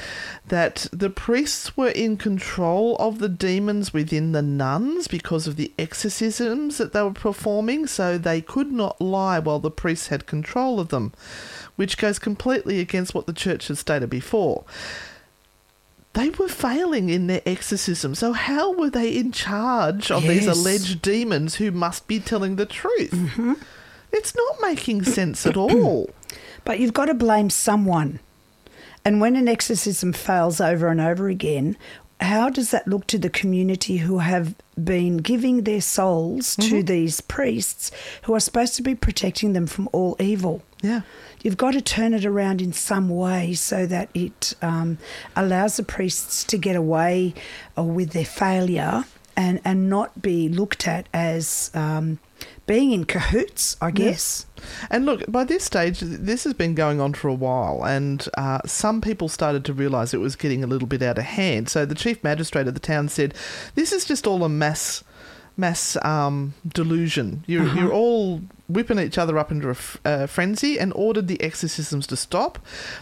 that the priests were in control of the demons within the nuns because of the exorcisms that they were performing, so they could not lie while the priests had control of them, which goes completely against what the church had stated before they were failing in their exorcism. So how were they in charge of these alleged demons who must be telling the truth? Mm-hmm. It's not making sense at all. But you've got to blame someone. And when an exorcism fails over and over again, how does that look to the community who have been giving their souls to these priests who are supposed to be protecting them from all evil? Yeah. You've got to turn it around in some way so that it um, allows the priests to get away uh, with their failure and, and not be looked at as um, being in cahoots, I guess. And look, by this stage, this has been going on for a while, and uh, some people started to realise it was getting a little bit out of hand. So the chief magistrate of the town said, "This is just all a mass, mass um, delusion. You're, Uh-huh. you're all whipping each other up into a f- uh, frenzy," and ordered the exorcisms to stop.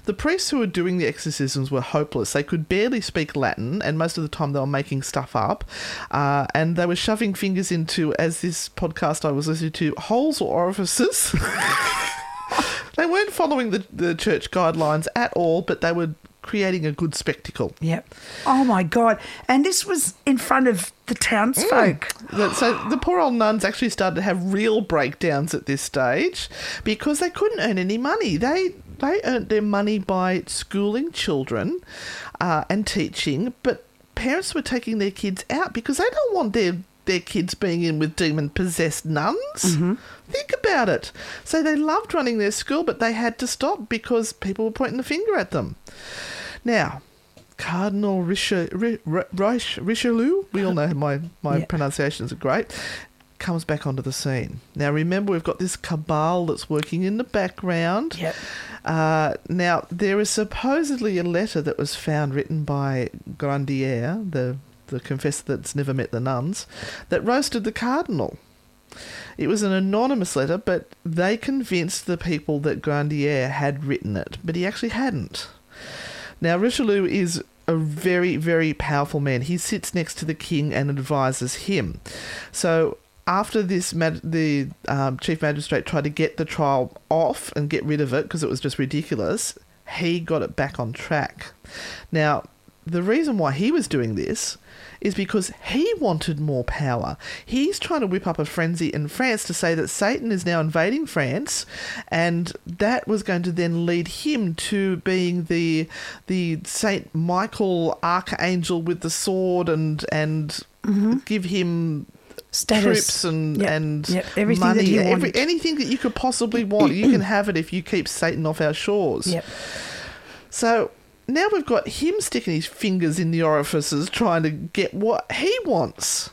The priests who were doing the exorcisms were hopeless. They could barely speak Latin, and most of the time they were making stuff up, uh, and they were shoving fingers into, as this podcast I was listening to, holes or orifices. They weren't following the, the church guidelines at all, but they were creating a good spectacle. Yep. Oh my God. And this was in front of the townsfolk. That- So the poor old nuns actually started to have real breakdowns at this stage because they couldn't earn any money. They they earned their money by schooling children uh, and teaching, but parents were taking their kids out because they don't want their their kids being in with demon possessed nuns. Think about it. So they loved running their school, but they had to stop because people were pointing the finger at them. Now, Cardinal Richelieu, Richelieu we all know my, my Yeah. pronunciations are great, comes back onto the scene. Now, remember, we've got this cabal that's working in the background. Yep. Uh, now, there is supposedly a letter that was found written by Grandier, the, the confessor that's never met the nuns, that roasted the cardinal. It was an anonymous letter, but they convinced the people that Grandier had written it, but he actually hadn't. Now, Richelieu is a very, very powerful man. He sits next to the king and advises him. So, after this, the um, chief magistrate tried to get the trial off and get rid of it because it was just ridiculous, he got it back on track. Now, the reason why he was doing this is because he wanted more power. He's trying to whip up a frenzy in France to say that Satan is now invading France, and that was going to then lead him to being the the Saint Michael archangel with the sword and and mm-hmm. give him Status. troops and Yep, and yep, everything that money, he every, anything that you could possibly want. you can have it if you keep Satan off our shores. Yep. So now we've got him sticking his fingers in the orifices trying to get what he wants.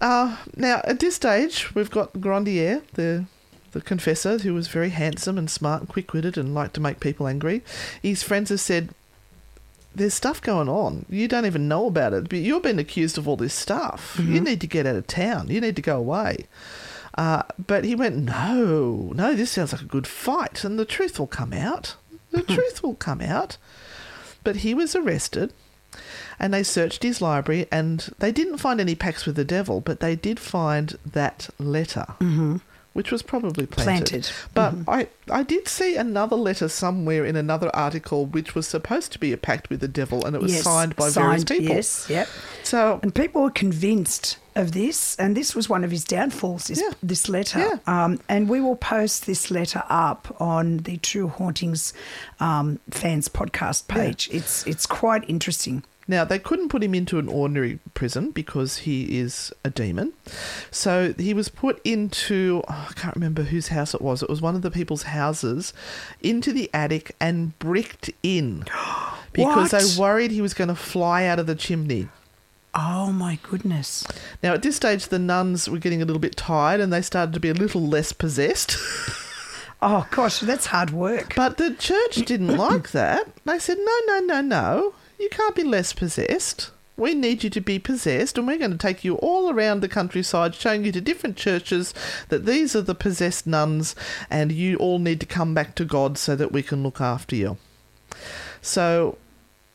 Uh, now, at this stage, we've got Grandier, the the confessor, who was very handsome and smart and quick witted and liked to make people angry. His friends have said, There's stuff going on. You don't even know about it, but you're being accused of all this stuff. You need to get out of town. You need to go away. Uh, but he went, No, no, this sounds like a good fight, and the truth will come out. The hmm. truth will come out. But he was arrested, and they searched his library, and they didn't find any pacts with the devil, but they did find that letter, mm-hmm. Which was probably planted. Planted. But I, I did see another letter somewhere in another article, which was supposed to be a pact with the devil, and it was Yes, signed by various people. Yes, yep. So And people were convinced of this, and this was one of his downfalls. This, Yeah. this letter, Yeah. um, and we will post this letter up on the True Hauntings um, fans podcast page. It's it's quite interesting. Now, they couldn't put him into an ordinary prison because he is a demon. So he was put into, oh, I can't remember whose house it was. It was one of the people's houses, into the attic and bricked in because What? they worried he was going to fly out of the chimney. Oh my goodness! Now, at this stage, the nuns were getting a little bit tired and they started to be a little less possessed. Oh gosh, that's hard work. But the church didn't like that. They said, no, no, no, no. You can't be less possessed. We need you to be possessed, and we're going to take you all around the countryside, showing you to different churches that these are the possessed nuns, and you all need to come back to God so that we can look after you. So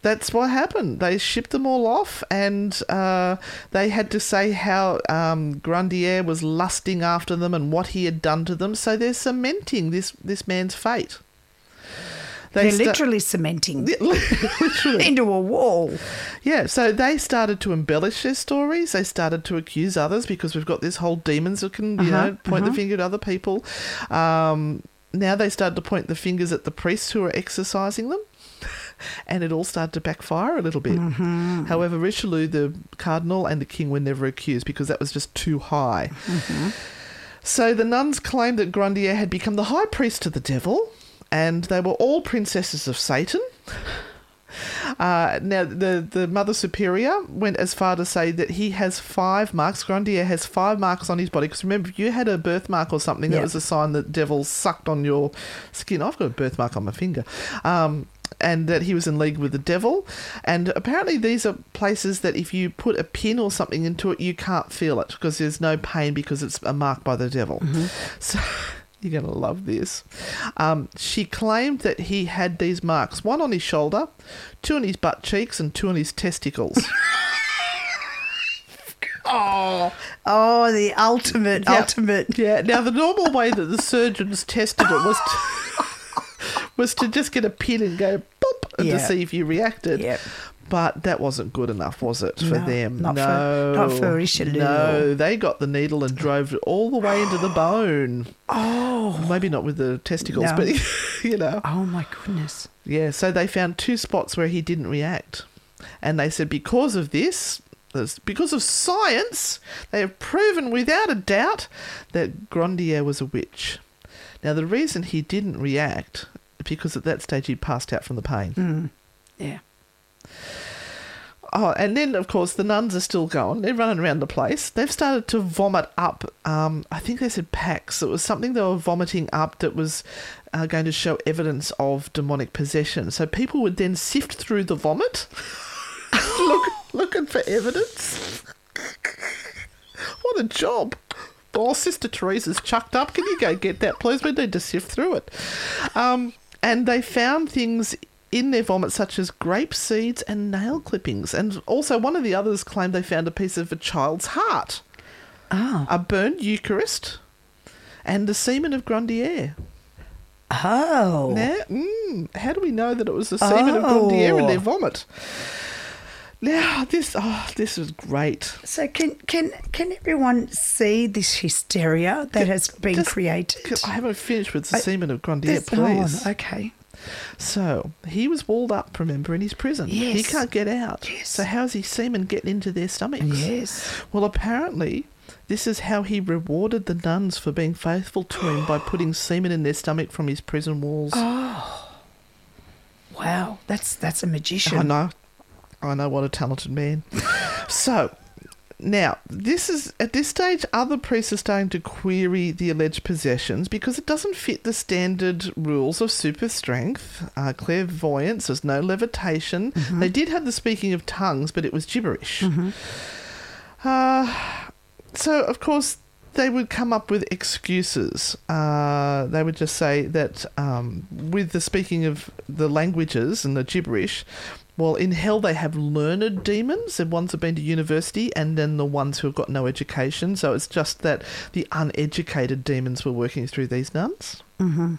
that's what happened. They shipped them all off, and uh, they had to say how um, Grandier was lusting after them and what he had done to them. So they're cementing this this man's fate. They are sta- literally cementing literally. into a wall. Yeah, so they started to embellish their stories. They started to accuse others because we've got this whole demons that can, you Uh-huh, know, point the uh-huh. finger at other people. Um, now they started to point the fingers at the priests who are exercising them. And it all started to backfire a little bit. Mm-hmm. However, Richelieu, the cardinal, and the king were never accused because that was just too high. Mm-hmm. So the nuns claimed that Grandier had become the high priest to the devil, and they were all princesses of Satan. Uh, now, the, the Mother Superior went as far to say that he has five marks. Grandier has five marks on his body. Because remember, if you had a birthmark or something, that was a sign that devils sucked on your skin. I've got a birthmark on my finger. Um, and that he was in league with the devil. And apparently, these are places that if you put a pin or something into it, you can't feel it because there's no pain because it's a mark by the devil. So. You're going to love this. Um, she claimed that he had these marks one on his shoulder, two on his butt cheeks, and two on his testicles. Oh, oh, the ultimate, Yeah. ultimate. Yeah. Now, the normal way that the surgeons tested it was to, was to just get a pin and go boop and Yeah. to see if you reacted. Yep. But that wasn't good enough, was it, for No, them? not for- no, not for Richelieu. No, they got the needle and drove it all the way into the bone. Oh, maybe not with the testicles, No. but you know. Oh my goodness. Yeah, so they found two spots where he didn't react. And they said because of this, because of science, they have proven without a doubt that Grandier was a witch. Now, the reason he didn't react, because at that stage he'd passed out from the pain. Mm. Yeah. Oh, and then of course the nuns are still going. They're running around the place. They've started to vomit up. Um, I think they said packs. It was something they were vomiting up that was uh, going to show evidence of demonic possession. So people would then sift through the vomit, look, looking for evidence. what a job! Oh, Sister Teresa's chucked up. Can you go get that, please? We need to sift through it. Um, and they found things in their vomit, such as grape seeds and nail clippings. And also, one of the others claimed they found a piece of a child's heart, Oh. a burned Eucharist, and the semen of Grandier. Oh. Now, mm, how do we know that it was the semen of Grandier in their Oh. vomit? Now, this oh, this was great. So can can can everyone see this hysteria that has been Just- created? I haven't finished with the I- semen of Grandier, There's- go on, please. Okay. So he was walled up, remember, in his prison. Yes. He can't get out. Yes. So how's his semen getting into their stomachs? Yes. Well, apparently, this is how he rewarded the nuns for being faithful to him by putting semen in their stomach from his prison walls. Oh. Wow. That's that's a magician. I know. I know what a talented man. so, now, this is at this stage, other priests are starting to query the alleged possessions because it doesn't fit the standard rules of super strength, uh, clairvoyance, there's no levitation. They did have the speaking of tongues, but it was gibberish. Uh, so, of course, they would come up with excuses. Uh, they would just say that um, with the speaking of the languages and the gibberish, well, in hell they have learned demons. The ones have been to university, and then the ones who have got no education. So it's just that the uneducated demons were working through these nuns. Mm-hmm.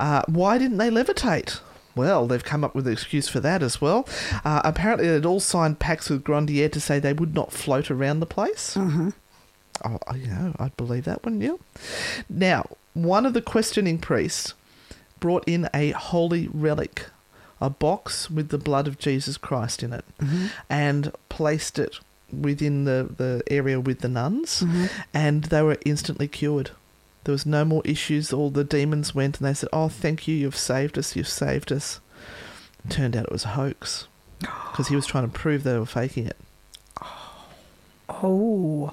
Uh, why didn't they levitate? Well, they've come up with an excuse for that as well. Uh, apparently, they'd all signed pacts with Grandier to say they would not float around the place. Mm-hmm. Oh, oh, yeah, I'd believe that, wouldn't you? Now, one of the questioning priests brought in a holy relic, a box with the blood of Jesus Christ in it, mm-hmm. and placed it within the, the area with the nuns, mm-hmm. and they were instantly cured. There was no more issues. All the demons went and they said, Oh, thank you, you've saved us, you've saved us. Turned out it was a hoax because he was trying to prove they were faking it. Oh.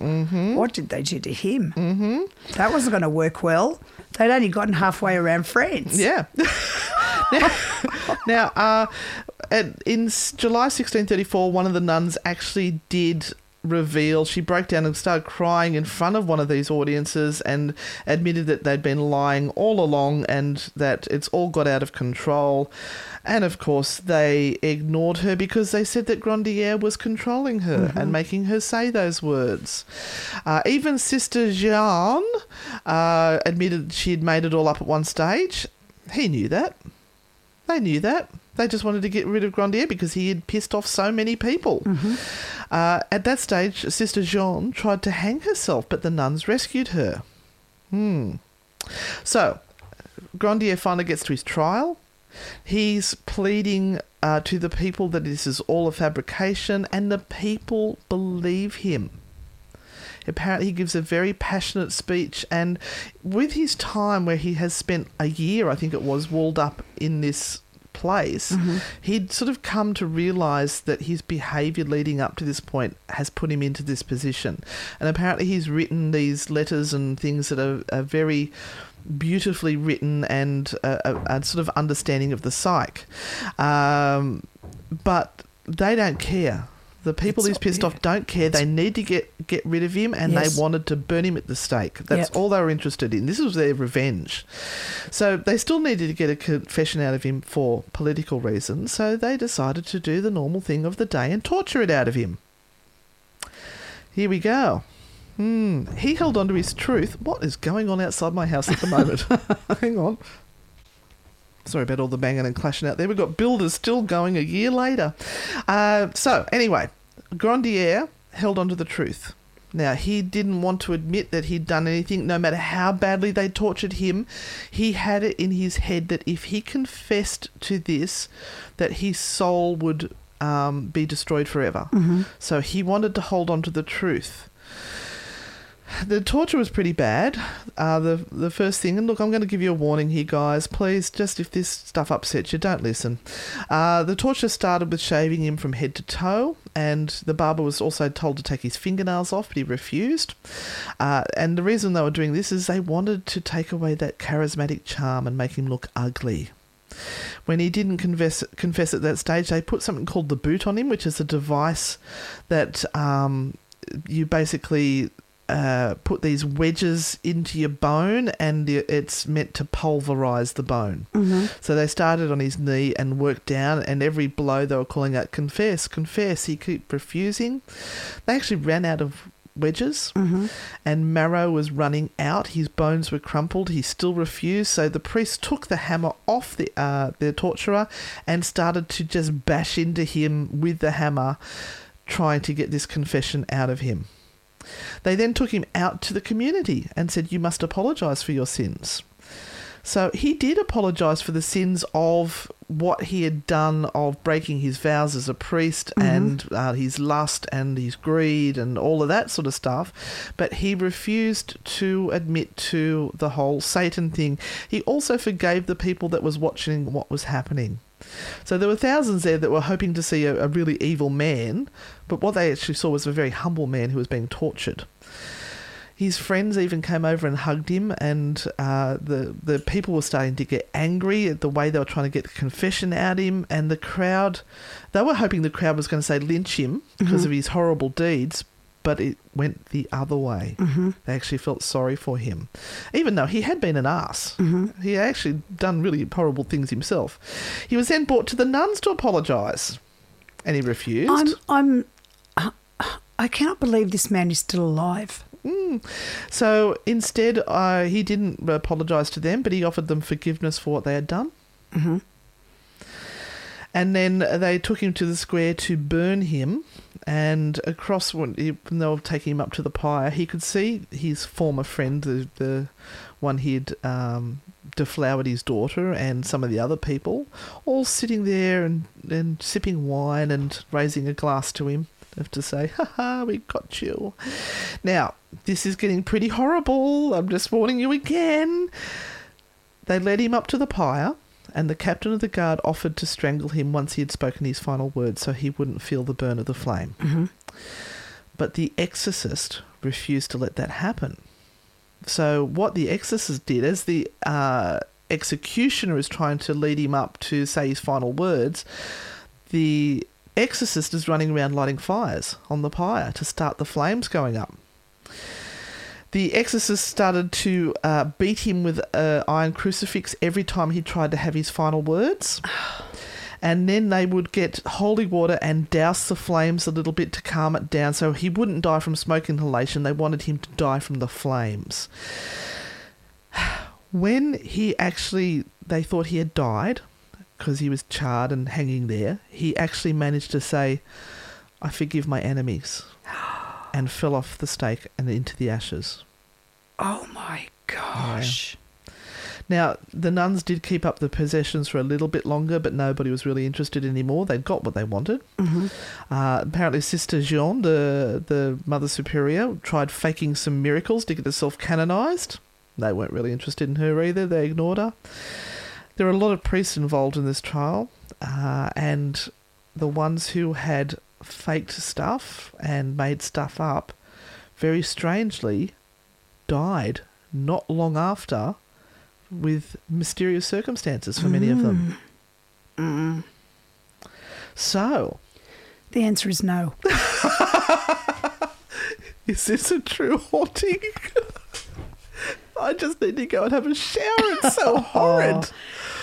What did they do to him? Mm-hmm. That wasn't going to work well. They'd only gotten halfway around France. Yeah. now, now uh, in July 1634, one of the nuns actually did reveal she broke down and started crying in front of one of these audiences and admitted that they'd been lying all along and that it's all got out of control and of course they ignored her because they said that grandier was controlling her and making her say those words uh, even sister jeanne uh, admitted she'd made it all up at one stage he knew that they knew that. They just wanted to get rid of Grandier because he had pissed off so many people. Uh, at that stage, Sister Jeanne tried to hang herself, but the nuns rescued her. Hmm. So, Grandier finally gets to his trial. He's pleading uh, to the people that this is all a fabrication, and the people believe him. Apparently, he gives a very passionate speech, and with his time where he has spent a year, I think it was, walled up in this place, he'd sort of come to realize that his behavior leading up to this point has put him into this position. And apparently, he's written these letters and things that are, are very beautifully written and a, a, a sort of understanding of the psyche. Um, but they don't care. The people he's pissed off don't care. They need to get get rid of him, and Yes. they wanted to burn him at the stake. That's Yep. all they were interested in. This was their revenge. So they still needed to get a confession out of him for political reasons. So they decided to do the normal thing of the day and torture it out of him. Here we go. Hmm. He held on to his truth. What is going on outside my house at the moment? Hang on. Sorry about all the banging and clashing out there. We've got builders still going a year later. Uh, so, anyway, Grandier held on to the truth. Now, he didn't want to admit that he'd done anything, no matter how badly they tortured him. He had it in his head that if he confessed to this, that his soul would um, be destroyed forever. So he wanted to hold on to the truth. The torture was pretty bad. Uh, the the first thing, and look, I'm going to give you a warning here, guys. Please, just if this stuff upsets you, don't listen. Uh, the torture started with shaving him from head to toe, and the barber was also told to take his fingernails off, but he refused. Uh, and the reason they were doing this is they wanted to take away that charismatic charm and make him look ugly. When he didn't confess confess at that stage, they put something called the boot on him, which is a device that um, you basically uh, put these wedges into your bone, and it's meant to pulverize the bone. So they started on his knee and worked down, and every blow they were calling out, "Confess, confess." He kept refusing. They actually ran out of wedges, and marrow was running out. His bones were crumpled. He still refused. So the priest took the hammer off the uh, the torturer and started to just bash into him with the hammer, trying to get this confession out of him. They then took him out to the community and said, You must apologize for your sins. So he did apologize for the sins of what he had done of breaking his vows as a priest and uh, his lust and his greed and all of that sort of stuff. But he refused to admit to the whole Satan thing. He also forgave the people that was watching what was happening. So there were thousands there that were hoping to see a, a really evil man, but what they actually saw was a very humble man who was being tortured. His friends even came over and hugged him, and uh, the the people were starting to get angry at the way they were trying to get the confession out of him. And the crowd, they were hoping the crowd was going to say lynch him because of his horrible deeds, but it went the other way. They actually felt sorry for him, even though he had been an ass. He had actually done really horrible things himself. He was then brought to the nuns to apologise, and he refused. I'm, I'm, I cannot believe this man is still alive. So instead, uh, he didn't apologise to them, but he offered them forgiveness for what they had done. Mm-hmm. And then they took him to the square to burn him. And across, when he- when they were taking him up to the pyre, he could see his former friend, the, the one he'd um, deflowered his daughter, and some of the other people, all sitting there and, and sipping wine and raising a glass to him. Have to say, ha ha, we got you. Now, this is getting pretty horrible. I'm just warning you again. They led him up to the pyre, and the captain of the guard offered to strangle him once he had spoken his final words so he wouldn't feel the burn of the flame. But the exorcist refused to let that happen. So, what the exorcist did, as the uh, executioner is trying to lead him up to say his final words, the exorcist is running around lighting fires on the pyre to start the flames going up. The exorcist started to uh, beat him with an iron crucifix every time he tried to have his final words. And then they would get holy water and douse the flames a little bit to calm it down so he wouldn't die from smoke inhalation. They wanted him to die from the flames. When he actually, they thought he had died because he was charred and hanging there, he actually managed to say, I forgive my enemies, and fell off the stake and into the ashes. Oh my gosh. Now, the nuns did keep up the possessions for a little bit longer, but nobody was really interested anymore. They'd got what they wanted. Mhm. Uh, apparently, Sister Jean, the, the Mother Superior, tried faking some miracles to get herself canonized. They weren't really interested in her either. They ignored her. There were a lot of priests involved in this trial, uh, and the ones who had faked stuff and made stuff up, very strangely, died not long after with mysterious circumstances for many of them. Mm. So, The answer is no. is this a true haunting? I just need to go and have a shower. It's so horrid.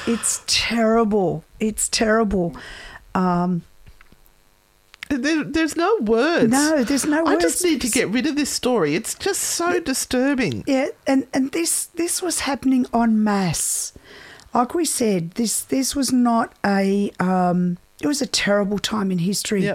It's terrible. It's terrible. Um, There, there's no words. No, there's no I words. just need to get rid of this story. It's just so disturbing. Yeah, and, and this this was happening en masse. Like we said, this this was not a um, it was a terrible time in history.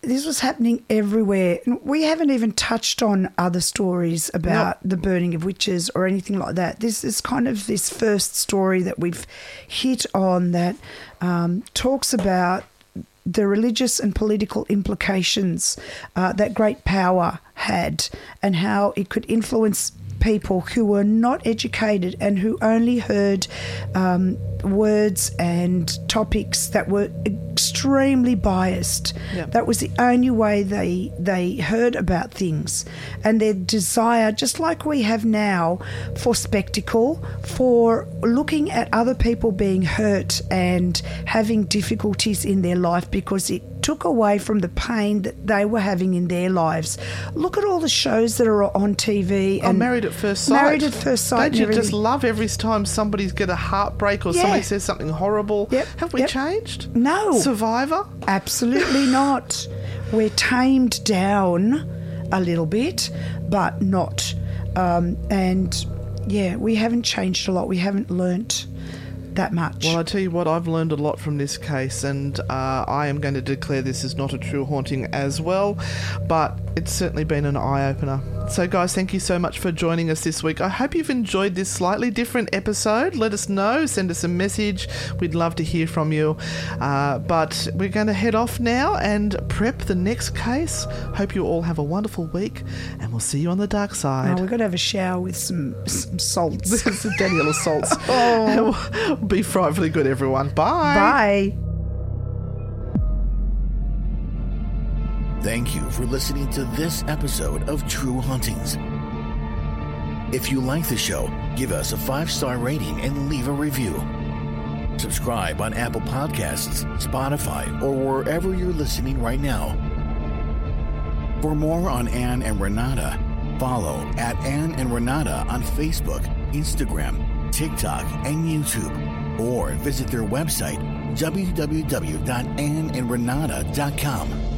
This was happening everywhere. And We haven't even touched on other stories about the burning of witches or anything like that. This is kind of this first story that we've hit on that um, talks about the religious and political implications uh, that great power had and how it could influence people who were not educated and who only heard um, words and topics that were extremely biased. Yep. That was the only way they they heard about things, and their desire, just like we have now, for spectacle, for looking at other people being hurt and having difficulties in their life because it took away from the pain that they were having in their lives. Look at all the shows that are on TV. I'm oh, married at first sight. Married at first sight. Don't you just love every time somebody's get a heartbreak or Yeah. Somebody says something horrible? Yep, Have we yep. changed? No. Survivor? Absolutely not. We're tamed down a little bit, but not. Um, and yeah, we haven't changed a lot. We haven't learnt that much. Well, I tell you what, I've learned a lot from this case, and uh, I am going to declare this is not a true haunting as well, but it's certainly been an eye opener. So, guys, thank you so much for joining us this week. I hope you've enjoyed this slightly different episode. Let us know, send us a message. We'd love to hear from you. Uh, but we're going to head off now and prep the next case. Hope you all have a wonderful week, and we'll see you on the dark Oh, side. we've going to have a shower with some, some salts. some Daniela salts. Oh. Be frightfully good, everyone. Bye. Bye. Thank you for listening to this episode of True Hauntings. If you like the show, give us a five star rating and leave a review. Subscribe on Apple Podcasts, Spotify, or wherever you're listening right now. For more on Anne and Renata, follow at Anne and Renata on Facebook, Instagram, TikTok, and YouTube, or visit their website www.anneandrenata.com.